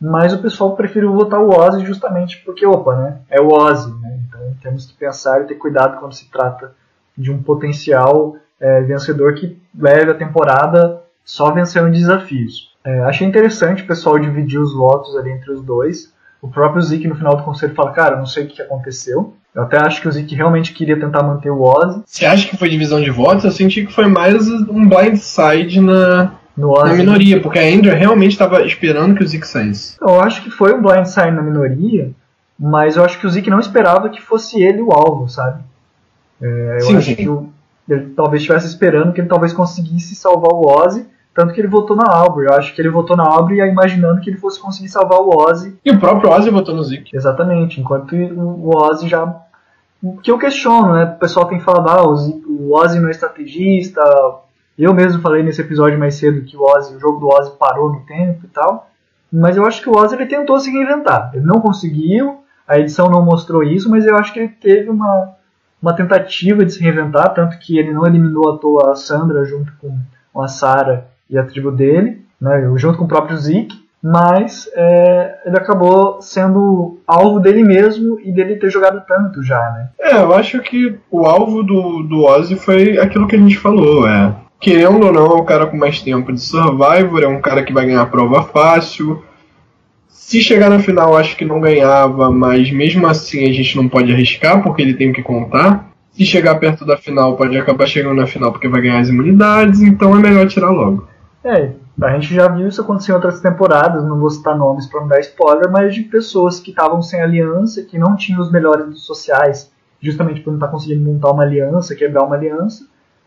mas o pessoal preferiu votar o Ozzy justamente porque, opa, né? É o Ozzy, né? Então temos que pensar e ter cuidado quando se trata de um potencial é, vencedor que leve a temporada só vencendo desafios. É, achei interessante o pessoal dividir os votos ali entre os dois. O próprio Zeke no final do conselho fala, cara, não sei o que aconteceu. Eu até acho que o Zeke realmente queria tentar manter o Ozzy. Você acha que foi divisão de votos? Eu senti que foi mais um blindside na, na minoria, porque a Andrew realmente estava esperando que o Zeke saísse. Eu acho que foi um blindside na minoria, mas eu acho que o Zeke não esperava que fosse ele o alvo, sabe? É, eu Sim, acho sim. que o- ele talvez estivesse esperando que ele talvez conseguisse salvar o Ozzy, tanto que ele votou na Aubrey. Eu acho que ele votou na Aubrey imaginando que ele fosse conseguir salvar o Ozzy E o próprio Ozzy votou no Zeke. Exatamente, enquanto o Ozzy já. Que eu questiono, né? O pessoal tem falado, ah, o Ozzy não é estrategista. Eu mesmo falei nesse episódio mais cedo que o Ozzy, o jogo do Ozzy parou no tempo e tal. Mas eu acho que o Ozzy ele tentou se reinventar. Ele não conseguiu, a edição não mostrou isso, mas eu acho que ele teve uma, uma tentativa de se reinventar, tanto que ele não eliminou à toa a Sandra junto com a Sarah e a tribo dele, né, junto com o próprio Zeke, mas é, ele acabou sendo alvo dele mesmo e dele ter jogado tanto já, né? É, eu acho que o alvo do, do Ozzy foi aquilo que a gente falou, é. Querendo ou não, é um cara com mais tempo de Survivor, é um cara que vai ganhar a prova fácil. Se chegar na final, acho que não ganhava, mas mesmo assim a gente não pode arriscar, porque ele tem que contar. Se chegar perto da final, pode acabar chegando na final porque vai ganhar as imunidades, então é melhor tirar logo. É, a gente já viu isso acontecer em outras temporadas, não vou citar nomes para não dar spoiler, mas de pessoas que estavam sem aliança, que não tinham os melhores dos sociais, justamente por não estar conseguindo montar uma aliança, quebrar uma aliança,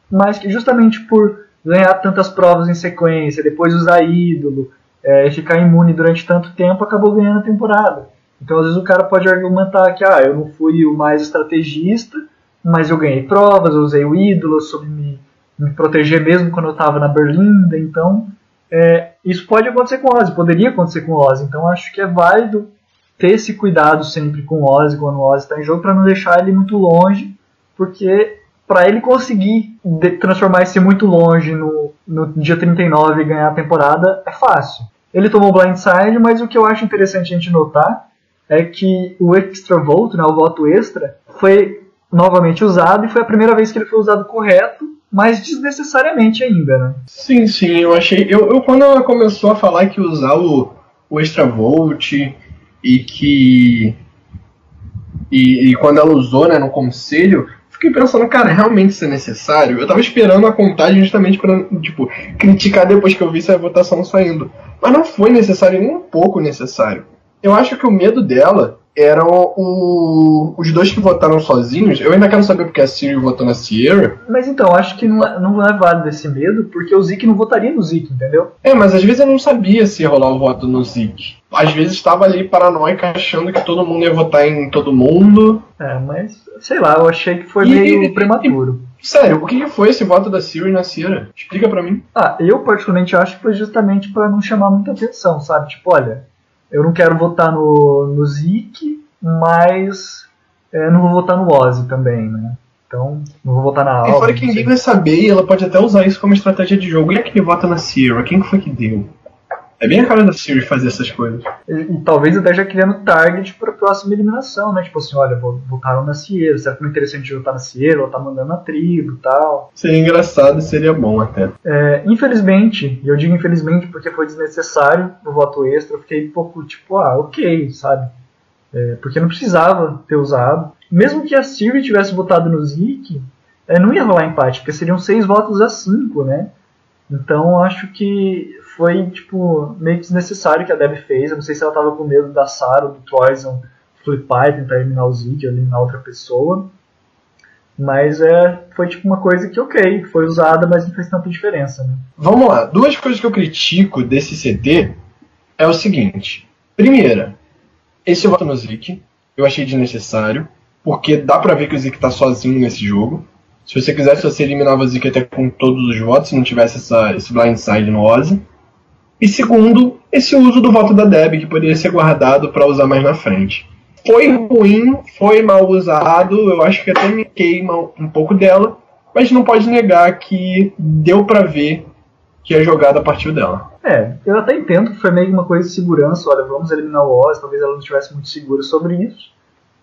mas que justamente por ganhar tantas provas em sequência, depois usar ídolo, é, ficar imune durante tanto tempo, acabou ganhando a temporada. Então às vezes o cara pode argumentar que ah, eu não fui o mais estrategista, mas eu ganhei provas, eu usei o ídolo, eu soube me, me proteger mesmo quando eu estava na Berlinda, então é, isso pode acontecer com o Ozzy, poderia acontecer com o Ozzy, então acho que é válido ter esse cuidado sempre com o Ozzy quando o Ozzy está em jogo para não deixar ele muito longe, porque para ele conseguir transformar esse muito longe no, no dia 39 e ganhar a temporada é fácil. Ele tomou blindside, mas o que eu acho interessante a gente notar é que o extra vote, né, o voto extra, foi novamente usado e foi a primeira vez que ele foi usado correto, mas desnecessariamente ainda, né? Sim, sim, eu achei. Eu, eu quando ela começou a falar que usar o, o Extra Volt e que. E, e quando ela usou né, no conselho, fiquei pensando, cara, realmente isso é necessário? Eu tava esperando a contagem justamente pra, tipo, criticar depois que eu vi essa votação saindo. Mas não foi necessário, nem um pouco necessário. Eu acho que o medo dela eram o, os dois que votaram sozinhos. Eu ainda quero saber porque a Siri votou na Sierra. Mas então, acho que não é, não é válido esse medo, porque o Zeke não votaria no Zeke, entendeu? É, mas às vezes eu não sabia se ia rolar o voto no Zeke. Às vezes estava ali paranoica achando que todo mundo ia votar em todo mundo. É, mas sei lá, eu achei que foi E- meio e- prematuro. Sério, o que foi esse voto da Siri na Cira? Explica pra mim. Ah, eu particularmente acho que foi justamente pra não chamar muita atenção, sabe? Tipo, olha, eu não quero votar no, no Zeke, mas é, não vou votar no Ozzy também, né? Então, não vou votar na E Alba. fora que ninguém vai saber e ela pode até usar isso como estratégia de jogo. E é que vota na Sierra? Quem que foi que deu? É bem a cara da Siri fazer essas coisas. E, e talvez até já criando target pra próxima eliminação, né? Tipo assim, olha, vo- votaram na Sierra, será que não é interessante votar na Sierra? Ela tá mandando na tribo e tal. Seria engraçado e seria bom até. É, infelizmente, e eu digo infelizmente porque foi desnecessário o voto extra, eu fiquei um pouco tipo, ah, ok, sabe? É, porque não precisava ter usado. Mesmo que a Siri tivesse votado no Zeke, é, não ia rolar empate, porque seriam seis votos a cinco, né? Então acho que foi tipo meio desnecessário que a Deb fez. Eu não sei se ela tava com medo da Sarah ou do Troyson flipar e tentar eliminar o ou eliminar outra pessoa. Mas é, foi tipo uma coisa que ok, foi usada, mas não fez tanta diferença, né? Vamos lá. Duas coisas que eu critico desse CT é o seguinte. Primeira, esse voto no Zik eu achei desnecessário, porque dá pra ver que o Zik tá sozinho nesse jogo. Se você quisesse, você eliminava o Zik até com todos os votos, se não tivesse essa, esse blindside no Ozzy. E segundo, esse uso do voto da Deb, que poderia ser guardado pra usar mais na frente. Foi ruim, foi mal usado, eu acho que até me queima um pouco dela, mas não pode negar que deu pra ver que a jogada partiu dela. É, eu até entendo que foi meio uma coisa de segurança, olha, vamos eliminar o Oz, talvez ela não estivesse muito segura sobre isso,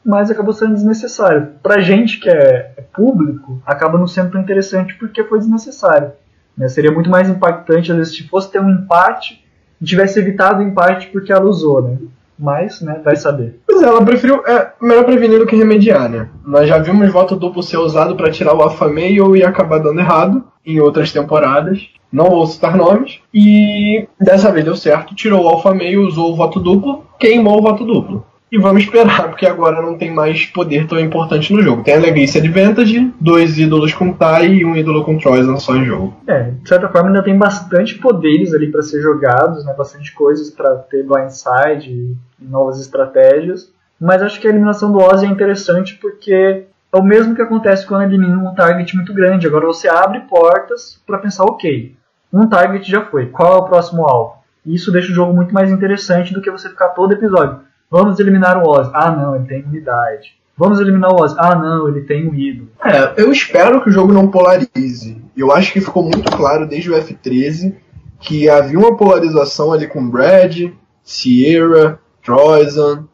mas acabou sendo desnecessário. Pra gente que é, é público, acaba não sendo tão interessante porque foi desnecessário. Né? Seria muito mais impactante, às vezes, se fosse ter um empate e tivesse evitado o empate porque ela usou, né? mas, né, vai saber. Pois é, ela preferiu. É melhor prevenir do que remediar, né? Nós já vimos voto duplo ser usado para tirar o Male e acabar dando errado em outras temporadas. Não vou citar nomes. E dessa vez deu certo. Tirou o Alpha Male, usou o voto duplo, queimou o voto duplo. E vamos esperar, porque agora não tem mais poder tão importante no jogo. Tem a Legacy Advantage, dois ídolos com Tai e um ídolo com Troyzan só em jogo. É, de certa forma ainda tem bastante poderes ali para ser jogados, né? Bastante coisas para ter blindside e novas estratégias. Mas acho que a eliminação do Ozzy é interessante porque é o mesmo que acontece quando elimina um target muito grande. Agora você abre portas para pensar, ok, um target já foi, qual é o próximo alvo? E isso deixa o jogo muito mais interessante do que você ficar todo episódio. Vamos eliminar o Oz. Ah, não, ele tem imunidade. Vamos eliminar o Oz. Ah, não, ele tem um ídolo. É, eu espero que o jogo não polarize. Eu acho que ficou muito claro desde o F13 que havia uma polarização ali com Brad, Sierra, Troyzan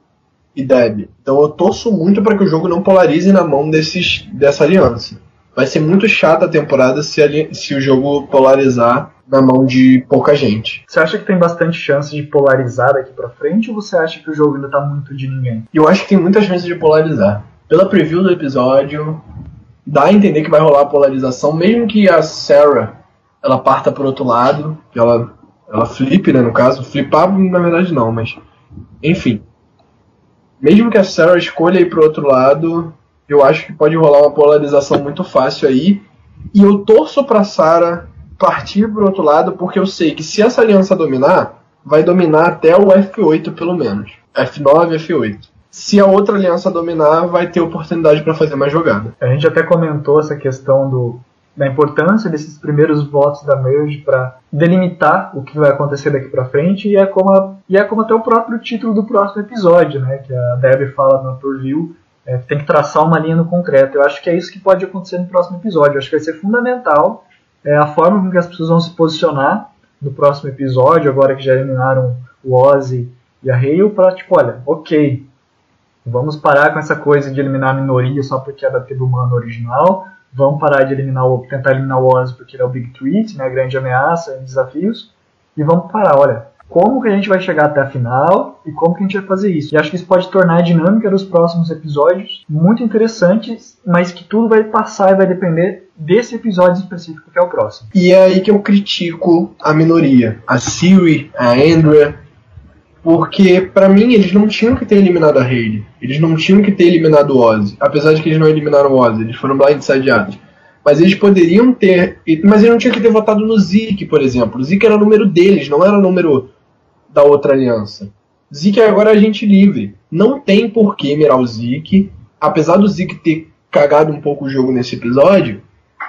e Deb. Então eu torço muito para que o jogo não polarize na mão desses, dessa aliança. Vai ser muito chata a temporada se, se o jogo polarizar na mão de pouca gente. Você acha que tem bastante chance de polarizar daqui pra frente ou você acha que o jogo ainda tá muito de ninguém? Eu acho que tem muita chance de polarizar. Pela preview do episódio, dá a entender que vai rolar a polarização, mesmo que a Sarah ela parta pro outro lado, que ela, ela flipe, né, no caso. Flipar, na verdade, não, mas. Enfim. Mesmo que a Sarah escolha ir pro outro lado, eu acho que pode rolar uma polarização muito fácil aí. E eu torço pra Sarah partir para o outro lado, porque eu sei que se essa aliança dominar, vai dominar até o F8 pelo menos. F9, F8. Se a outra aliança dominar, vai ter oportunidade para fazer mais jogada. A gente até comentou essa questão do, da importância desses primeiros votos da Merge para delimitar o que vai acontecer daqui para frente e é como a, e é como até o próprio título do próximo episódio, né, que a Debbie fala no Preview, é, tem que traçar uma linha no concreto. Eu acho que é isso que pode acontecer no próximo episódio. Eu acho que vai ser fundamental é a forma com que as pessoas vão se posicionar no próximo episódio, agora que já eliminaram o Ozzy e a Hale, para tipo, olha, ok, vamos parar com essa coisa de eliminar a minoria só porque é da tribo humana original, vamos parar de eliminar o, tentar eliminar o Ozzy porque ele é o Big Threat, né, a grande ameaça desafios, e vamos parar, olha, como que a gente vai chegar até a final e como que a gente vai fazer isso. E acho que isso pode tornar a dinâmica dos próximos episódios muito interessantes, mas que tudo vai passar e vai depender desse episódio específico que é o próximo. E é aí que eu critico a minoria, a Siri, a Andrea, porque para mim eles não tinham que ter eliminado a Hayley, eles não tinham que ter eliminado o Ozzy, apesar de que eles não eliminaram o Ozzy, eles foram blindsideados. Mas eles poderiam ter. Mas eles não tinham que ter votado no Zeke, por exemplo. O Zeke era o número deles, não era o número da outra aliança. Zeke é agora agente livre. Não tem por que mirar o Zeke. Apesar do Zeke ter cagado um pouco o jogo nesse episódio,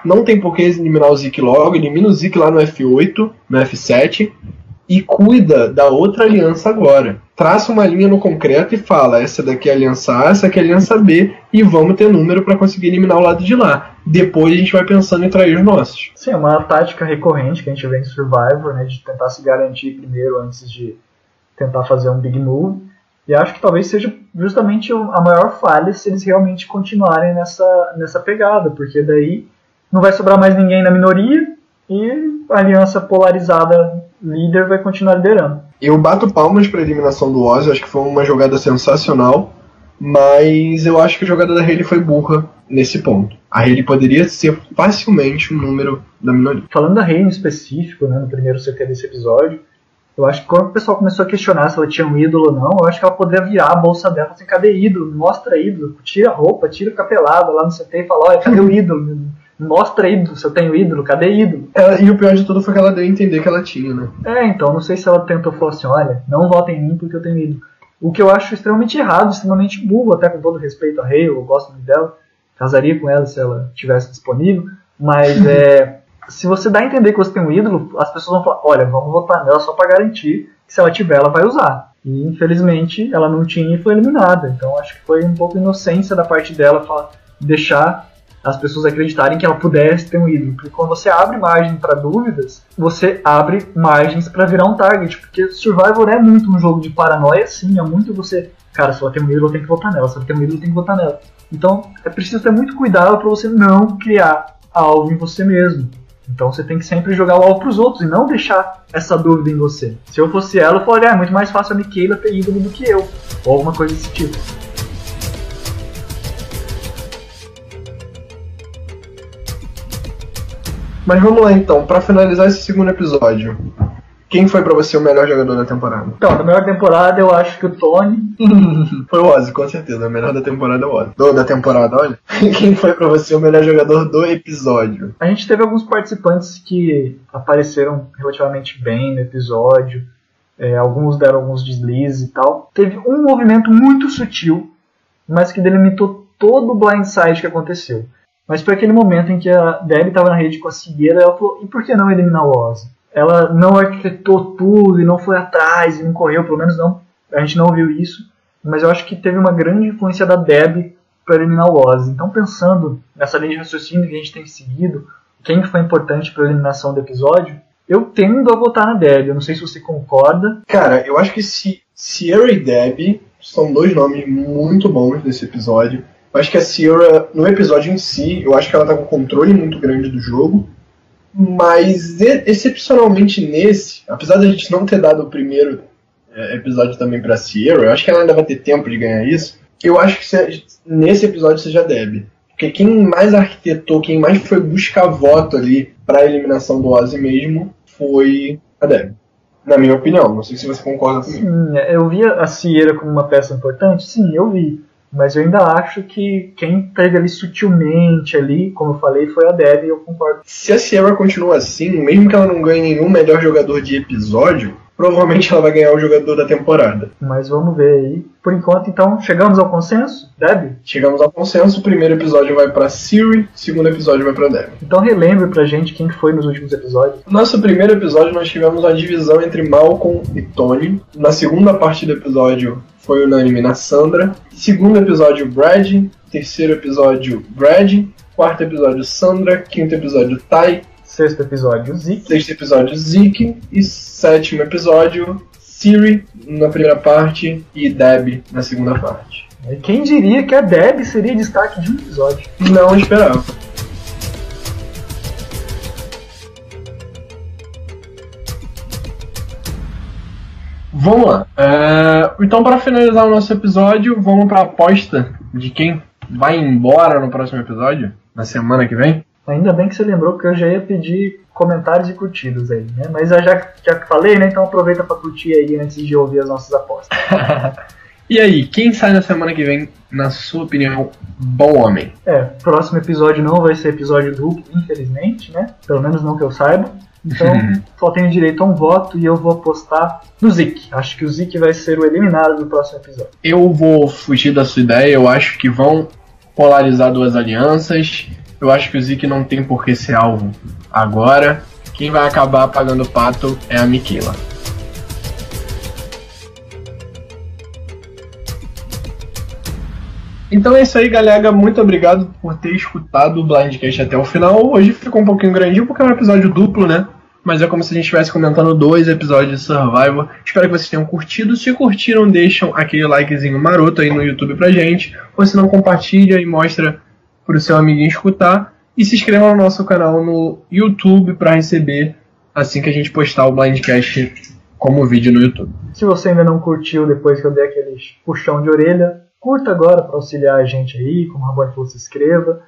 não tem por que eliminar o Zeke logo. Elimina o Zeke lá no F8, no F7 e cuida da outra aliança agora. Traça uma linha no concreto e fala: essa daqui é a aliança A, essa aqui é a aliança B, e vamos ter número para conseguir eliminar o lado de lá. Depois a gente vai pensando em trair os nossos. Sim, é uma tática recorrente que a gente vê em Survivor, né, de tentar se garantir primeiro antes de tentar fazer um big move. E acho que talvez seja justamente a maior falha se eles realmente continuarem nessa, nessa pegada, porque daí não vai sobrar mais ninguém na minoria e a aliança polarizada líder vai continuar liderando. Eu bato palmas para a eliminação do Ozzy, acho que foi uma jogada sensacional, mas eu acho que a jogada da Haley foi burra nesse ponto. A Haley poderia ser facilmente um número da minoria. Falando da Haley em específico, né, no primeiro CT desse episódio, eu acho que quando o pessoal começou a questionar se ela tinha um ídolo ou não, eu acho que ela poderia virar a bolsa dela assim, cadê ídolo? Mostra ídolo, tira a roupa, tira o capelado lá no CT e fala, olha, cadê o ídolo? Mostra ídolo, se eu tenho ídolo, cadê ídolo? Ela, e o pior de tudo foi que ela deu a entender que ela tinha, né? É, então, não sei se ela tentou falar assim, olha, não votem em mim porque eu tenho ídolo. O que eu acho extremamente errado, extremamente burro, até com todo respeito a Hale, eu gosto muito dela, casaria com ela se ela tivesse disponível, mas [laughs] é, se você dá a entender que você tem um ídolo, as pessoas vão falar, olha, vamos votar nela só para garantir que se ela tiver, ela vai usar. E infelizmente ela não tinha e foi eliminada. Então acho que foi um pouco inocência da parte dela deixar as pessoas acreditarem que ela pudesse ter um ídolo. Porque quando você abre margem para dúvidas, você abre margens para virar um target. Porque Survivor é muito um jogo de paranoia, sim. É muito você. Cara, se ela tem um ídolo, eu tenho que votar nela. Se ela tem um ídolo, eu tenho que votar nela. Então é preciso ter muito cuidado para você não criar algo em você mesmo. Então você tem que sempre jogar o alvo pros outros e não deixar essa dúvida em você. Se eu fosse ela, eu falaria, ah, é muito mais fácil a Michaela ter ídolo do que eu. Ou alguma coisa desse tipo. Mas vamos lá então, para finalizar esse segundo episódio. Quem foi para você o melhor jogador da temporada? Então, da melhor temporada eu acho que o Tony. [laughs] foi o Ozzy, com certeza. O melhor da temporada é o Ozzy. Do, da temporada, olha. [laughs] Quem foi para você o melhor jogador do episódio? A gente teve alguns participantes que apareceram relativamente bem no episódio. É, alguns deram alguns deslizes e tal. Teve um movimento muito sutil, mas que delimitou todo o blindside que aconteceu. Mas foi aquele momento em que a Debbie estava na rede com a Cigueira ela falou: e por que não eliminar o Ozzy? Ela não arquitetou tudo e não foi atrás e não correu, pelo menos não. A gente não ouviu isso. Mas eu acho que teve uma grande influência da Debbie para eliminar o Ozzy. Então, pensando nessa linha de raciocínio que a gente tem seguido, quem foi importante para a eliminação do episódio, eu tendo a votar na Debbie. Eu não sei se você concorda. Cara, eu acho que se Sierra e Debbie são dois nomes muito bons desse episódio. Eu acho que a Sierra, no episódio em si, eu acho que ela tá com um controle muito grande do jogo. Mas, excepcionalmente nesse, apesar da gente não ter dado o primeiro é, episódio também pra Sierra, eu acho que ela ainda vai ter tempo de ganhar isso. Eu acho que nesse episódio seja a Debbie. Porque quem mais arquitetou, quem mais foi buscar voto ali pra eliminação do Ozzy mesmo foi a Debbie. Na minha opinião, não sei se você concorda comigo. Sim, eu via a Sierra como uma peça importante, sim, eu vi. Mas eu ainda acho que quem teve ali sutilmente ali, como eu falei, foi a Debbie e eu concordo. Se a Sierra continua assim, mesmo que ela não ganhe nenhum melhor jogador de episódio, provavelmente ela vai ganhar o jogador da temporada. Mas vamos ver aí. Por enquanto, então, chegamos ao consenso? Deb? Chegamos ao consenso. O primeiro episódio vai para Siri, o segundo episódio vai para Deb. Então relembre pra gente quem foi nos últimos episódios. No nosso primeiro episódio, nós tivemos uma divisão entre Malcolm e Tony. Na segunda parte do episódio, foi unânime na Sandra. Segundo episódio, Brad. Terceiro episódio, Brad. Quarto episódio, Sandra. Quinto episódio, Ty. Sexto episódio, Zeke. Sexto episódio, Zeke. E sétimo episódio, Siri na primeira parte e Deb na segunda parte. Quem diria que a Deb seria destaque de um episódio? Não esperava. Vamos lá. É... Então, para finalizar o nosso episódio, vamos para a aposta de quem vai embora no próximo episódio, na semana que vem. Ainda bem que você lembrou que eu já ia pedir comentários e curtidas aí, né? Mas eu já, já falei, né? Então aproveita para curtir aí antes de ouvir as nossas apostas. [laughs] e aí, quem sai na semana que vem, na sua opinião, bom homem? É, próximo episódio não vai ser episódio duplo, infelizmente, né? Pelo menos não que eu saiba. Então, [laughs] só tenho direito a um voto e eu vou apostar no Zik. Acho que o Zik vai ser o eliminado do próximo episódio. Eu vou fugir da sua ideia, eu acho que vão polarizar duas alianças eu acho que o Zeke não tem por que ser alvo agora. Quem vai acabar pagando o pato é a Miquela. Então é isso aí, galera. Muito obrigado por ter escutado o Blindcast até o final. Hoje ficou um pouquinho grandinho porque é um episódio duplo, né? Mas é como se a gente estivesse comentando dois episódios de Survival. Espero que vocês tenham curtido. Se curtiram, deixam aquele likezinho maroto aí no YouTube pra gente. Ou se não, compartilha e mostra para o seu amiguinho escutar. E se inscreva no nosso canal no YouTube para receber assim que a gente postar o Blindcast como vídeo no YouTube. Se você ainda não curtiu depois que eu dei aquele puxão de orelha, curta agora para auxiliar a gente aí, como a Rabone falou, se inscreva.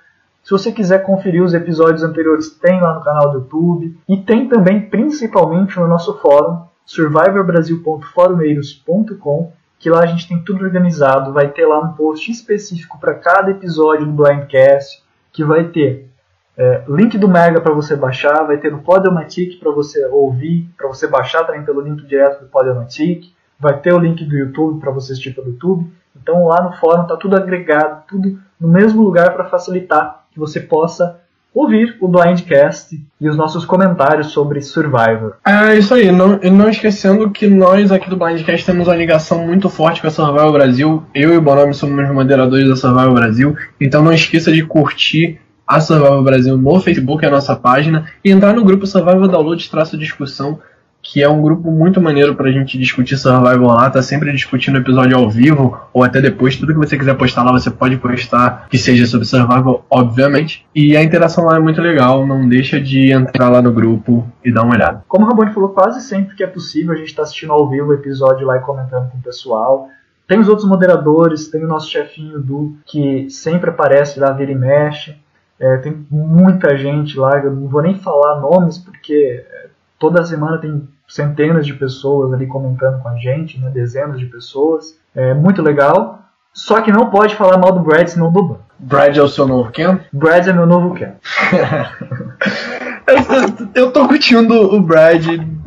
Se você quiser conferir os episódios anteriores, tem lá no canal do YouTube. E tem também, principalmente, no nosso fórum, survivorbrasil.forumeiros.com, que lá a gente tem tudo organizado, vai ter lá um post específico para cada episódio do Blindcast, que vai ter é, link do Mega para você baixar, vai ter no Podomatic para você ouvir, para você baixar também pelo link direto do Podomatic, vai ter o link do YouTube para você assistir pelo YouTube. Então lá no fórum está tudo agregado, tudo no mesmo lugar para facilitar que você possa ouvir o Blindcast e os nossos comentários sobre Survivor. É isso aí, não, não esquecendo que nós aqui do Blindcast temos uma ligação muito forte com a Survivor Brasil. Eu e o Bonome somos os moderadores da Survivor Brasil, então não esqueça de curtir a Survivor Brasil no Facebook, a nossa página, e entrar no grupo Survivor Download Traço Discussão, que é um grupo muito maneiro pra gente discutir Survival lá, tá sempre discutindo episódio ao vivo, ou até depois, tudo que você quiser postar lá, você pode postar, que seja sobre Survival, obviamente. E a interação lá é muito legal, não deixa de entrar lá no grupo e dar uma olhada. Como o Rabone falou, quase sempre que é possível, a gente tá assistindo ao vivo o episódio lá e comentando com o pessoal. Tem os outros moderadores, tem o nosso chefinho Du, que sempre aparece lá, vira e mexe. É, tem muita gente lá, eu não vou nem falar nomes, porque é, toda semana tem centenas de pessoas ali comentando com a gente, né, dezenas de pessoas. É muito legal. Só que não pode falar mal do Brad, senão do banco. Brad é o seu novo Ken? Brad é meu novo Ken. eu, [laughs] eu tô curtindo o Brad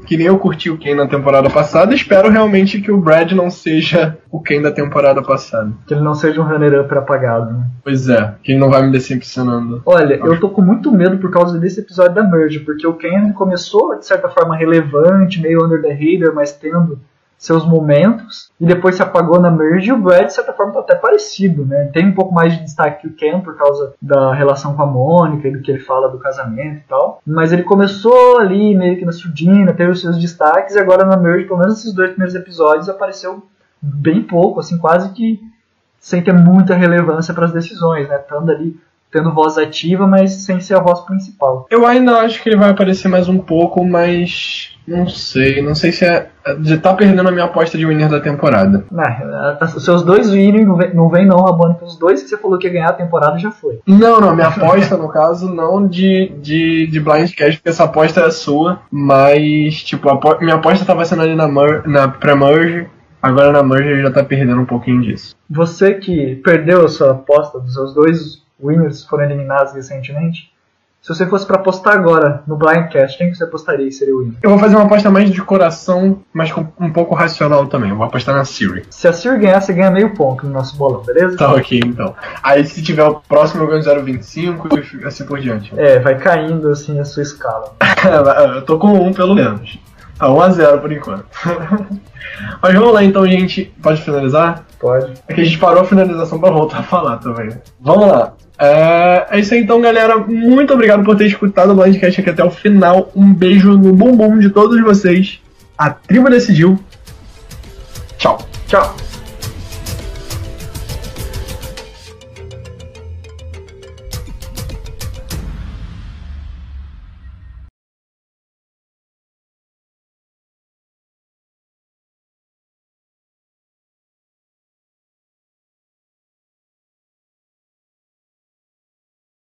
que nem eu curti o Ken na temporada passada. Espero realmente que o Brad não seja o Ken da temporada passada. Que ele não seja um runner-up apagado, né? Pois é, que ele não vai me decepcionando. Olha, eu tô com muito medo por causa desse episódio da Merge, porque o Ken começou de certa forma relevante, meio under the radar, mas tendo seus momentos e depois se apagou na merge e o Brad de certa forma tá até parecido, né? Tem um pouco mais de destaque que o Ken por causa da relação com a Mônica e do que ele fala do casamento e tal, mas ele começou ali meio que na surdina, teve os seus destaques e agora na merge, pelo menos esses dois primeiros episódios apareceu bem pouco, assim, quase que sem ter muita relevância para as decisões, né? Estando ali tendo voz ativa, mas sem ser a voz principal. Eu ainda acho que ele vai aparecer mais um pouco, mas não sei. Não sei se é. Já tá perdendo a minha aposta de winner da temporada. Não, os seus dois winners não vem não, vem não Rabone, os dois que você falou que ia ganhar a temporada já foi. Não, não, minha aposta, no caso, não de, de, de Blind Cash, porque essa aposta é sua, mas, tipo, a, minha aposta tava sendo ali na, na pré-merge. Agora na merge ele já tá perdendo um pouquinho disso. Você que perdeu a sua aposta dos seus dois winners foram eliminados recentemente. Se você fosse para apostar agora no Blindcast, quem que você apostaria que seria o winner? Eu vou fazer uma aposta mais de coração, mas com um pouco racional também. Eu vou apostar na Siri. Se a Siri ganhar, você ganha meio ponto no nosso bolão, beleza? Tá ok, então. Aí se tiver o próximo, eu ganho 0,25 e assim por diante. É, vai caindo assim a sua escala. [laughs] eu tô com um pelo menos. Tá 1 a 0 por enquanto. [laughs] Mas vamos lá então, gente. Pode finalizar? Pode. É que a gente parou a finalização pra voltar a falar também. Vamos lá. É, é isso aí então, galera. Muito obrigado por ter escutado o Blindcast aqui até o final. Um beijo no bumbum de todos vocês. A tribo decidiu. Tchau. Tchau.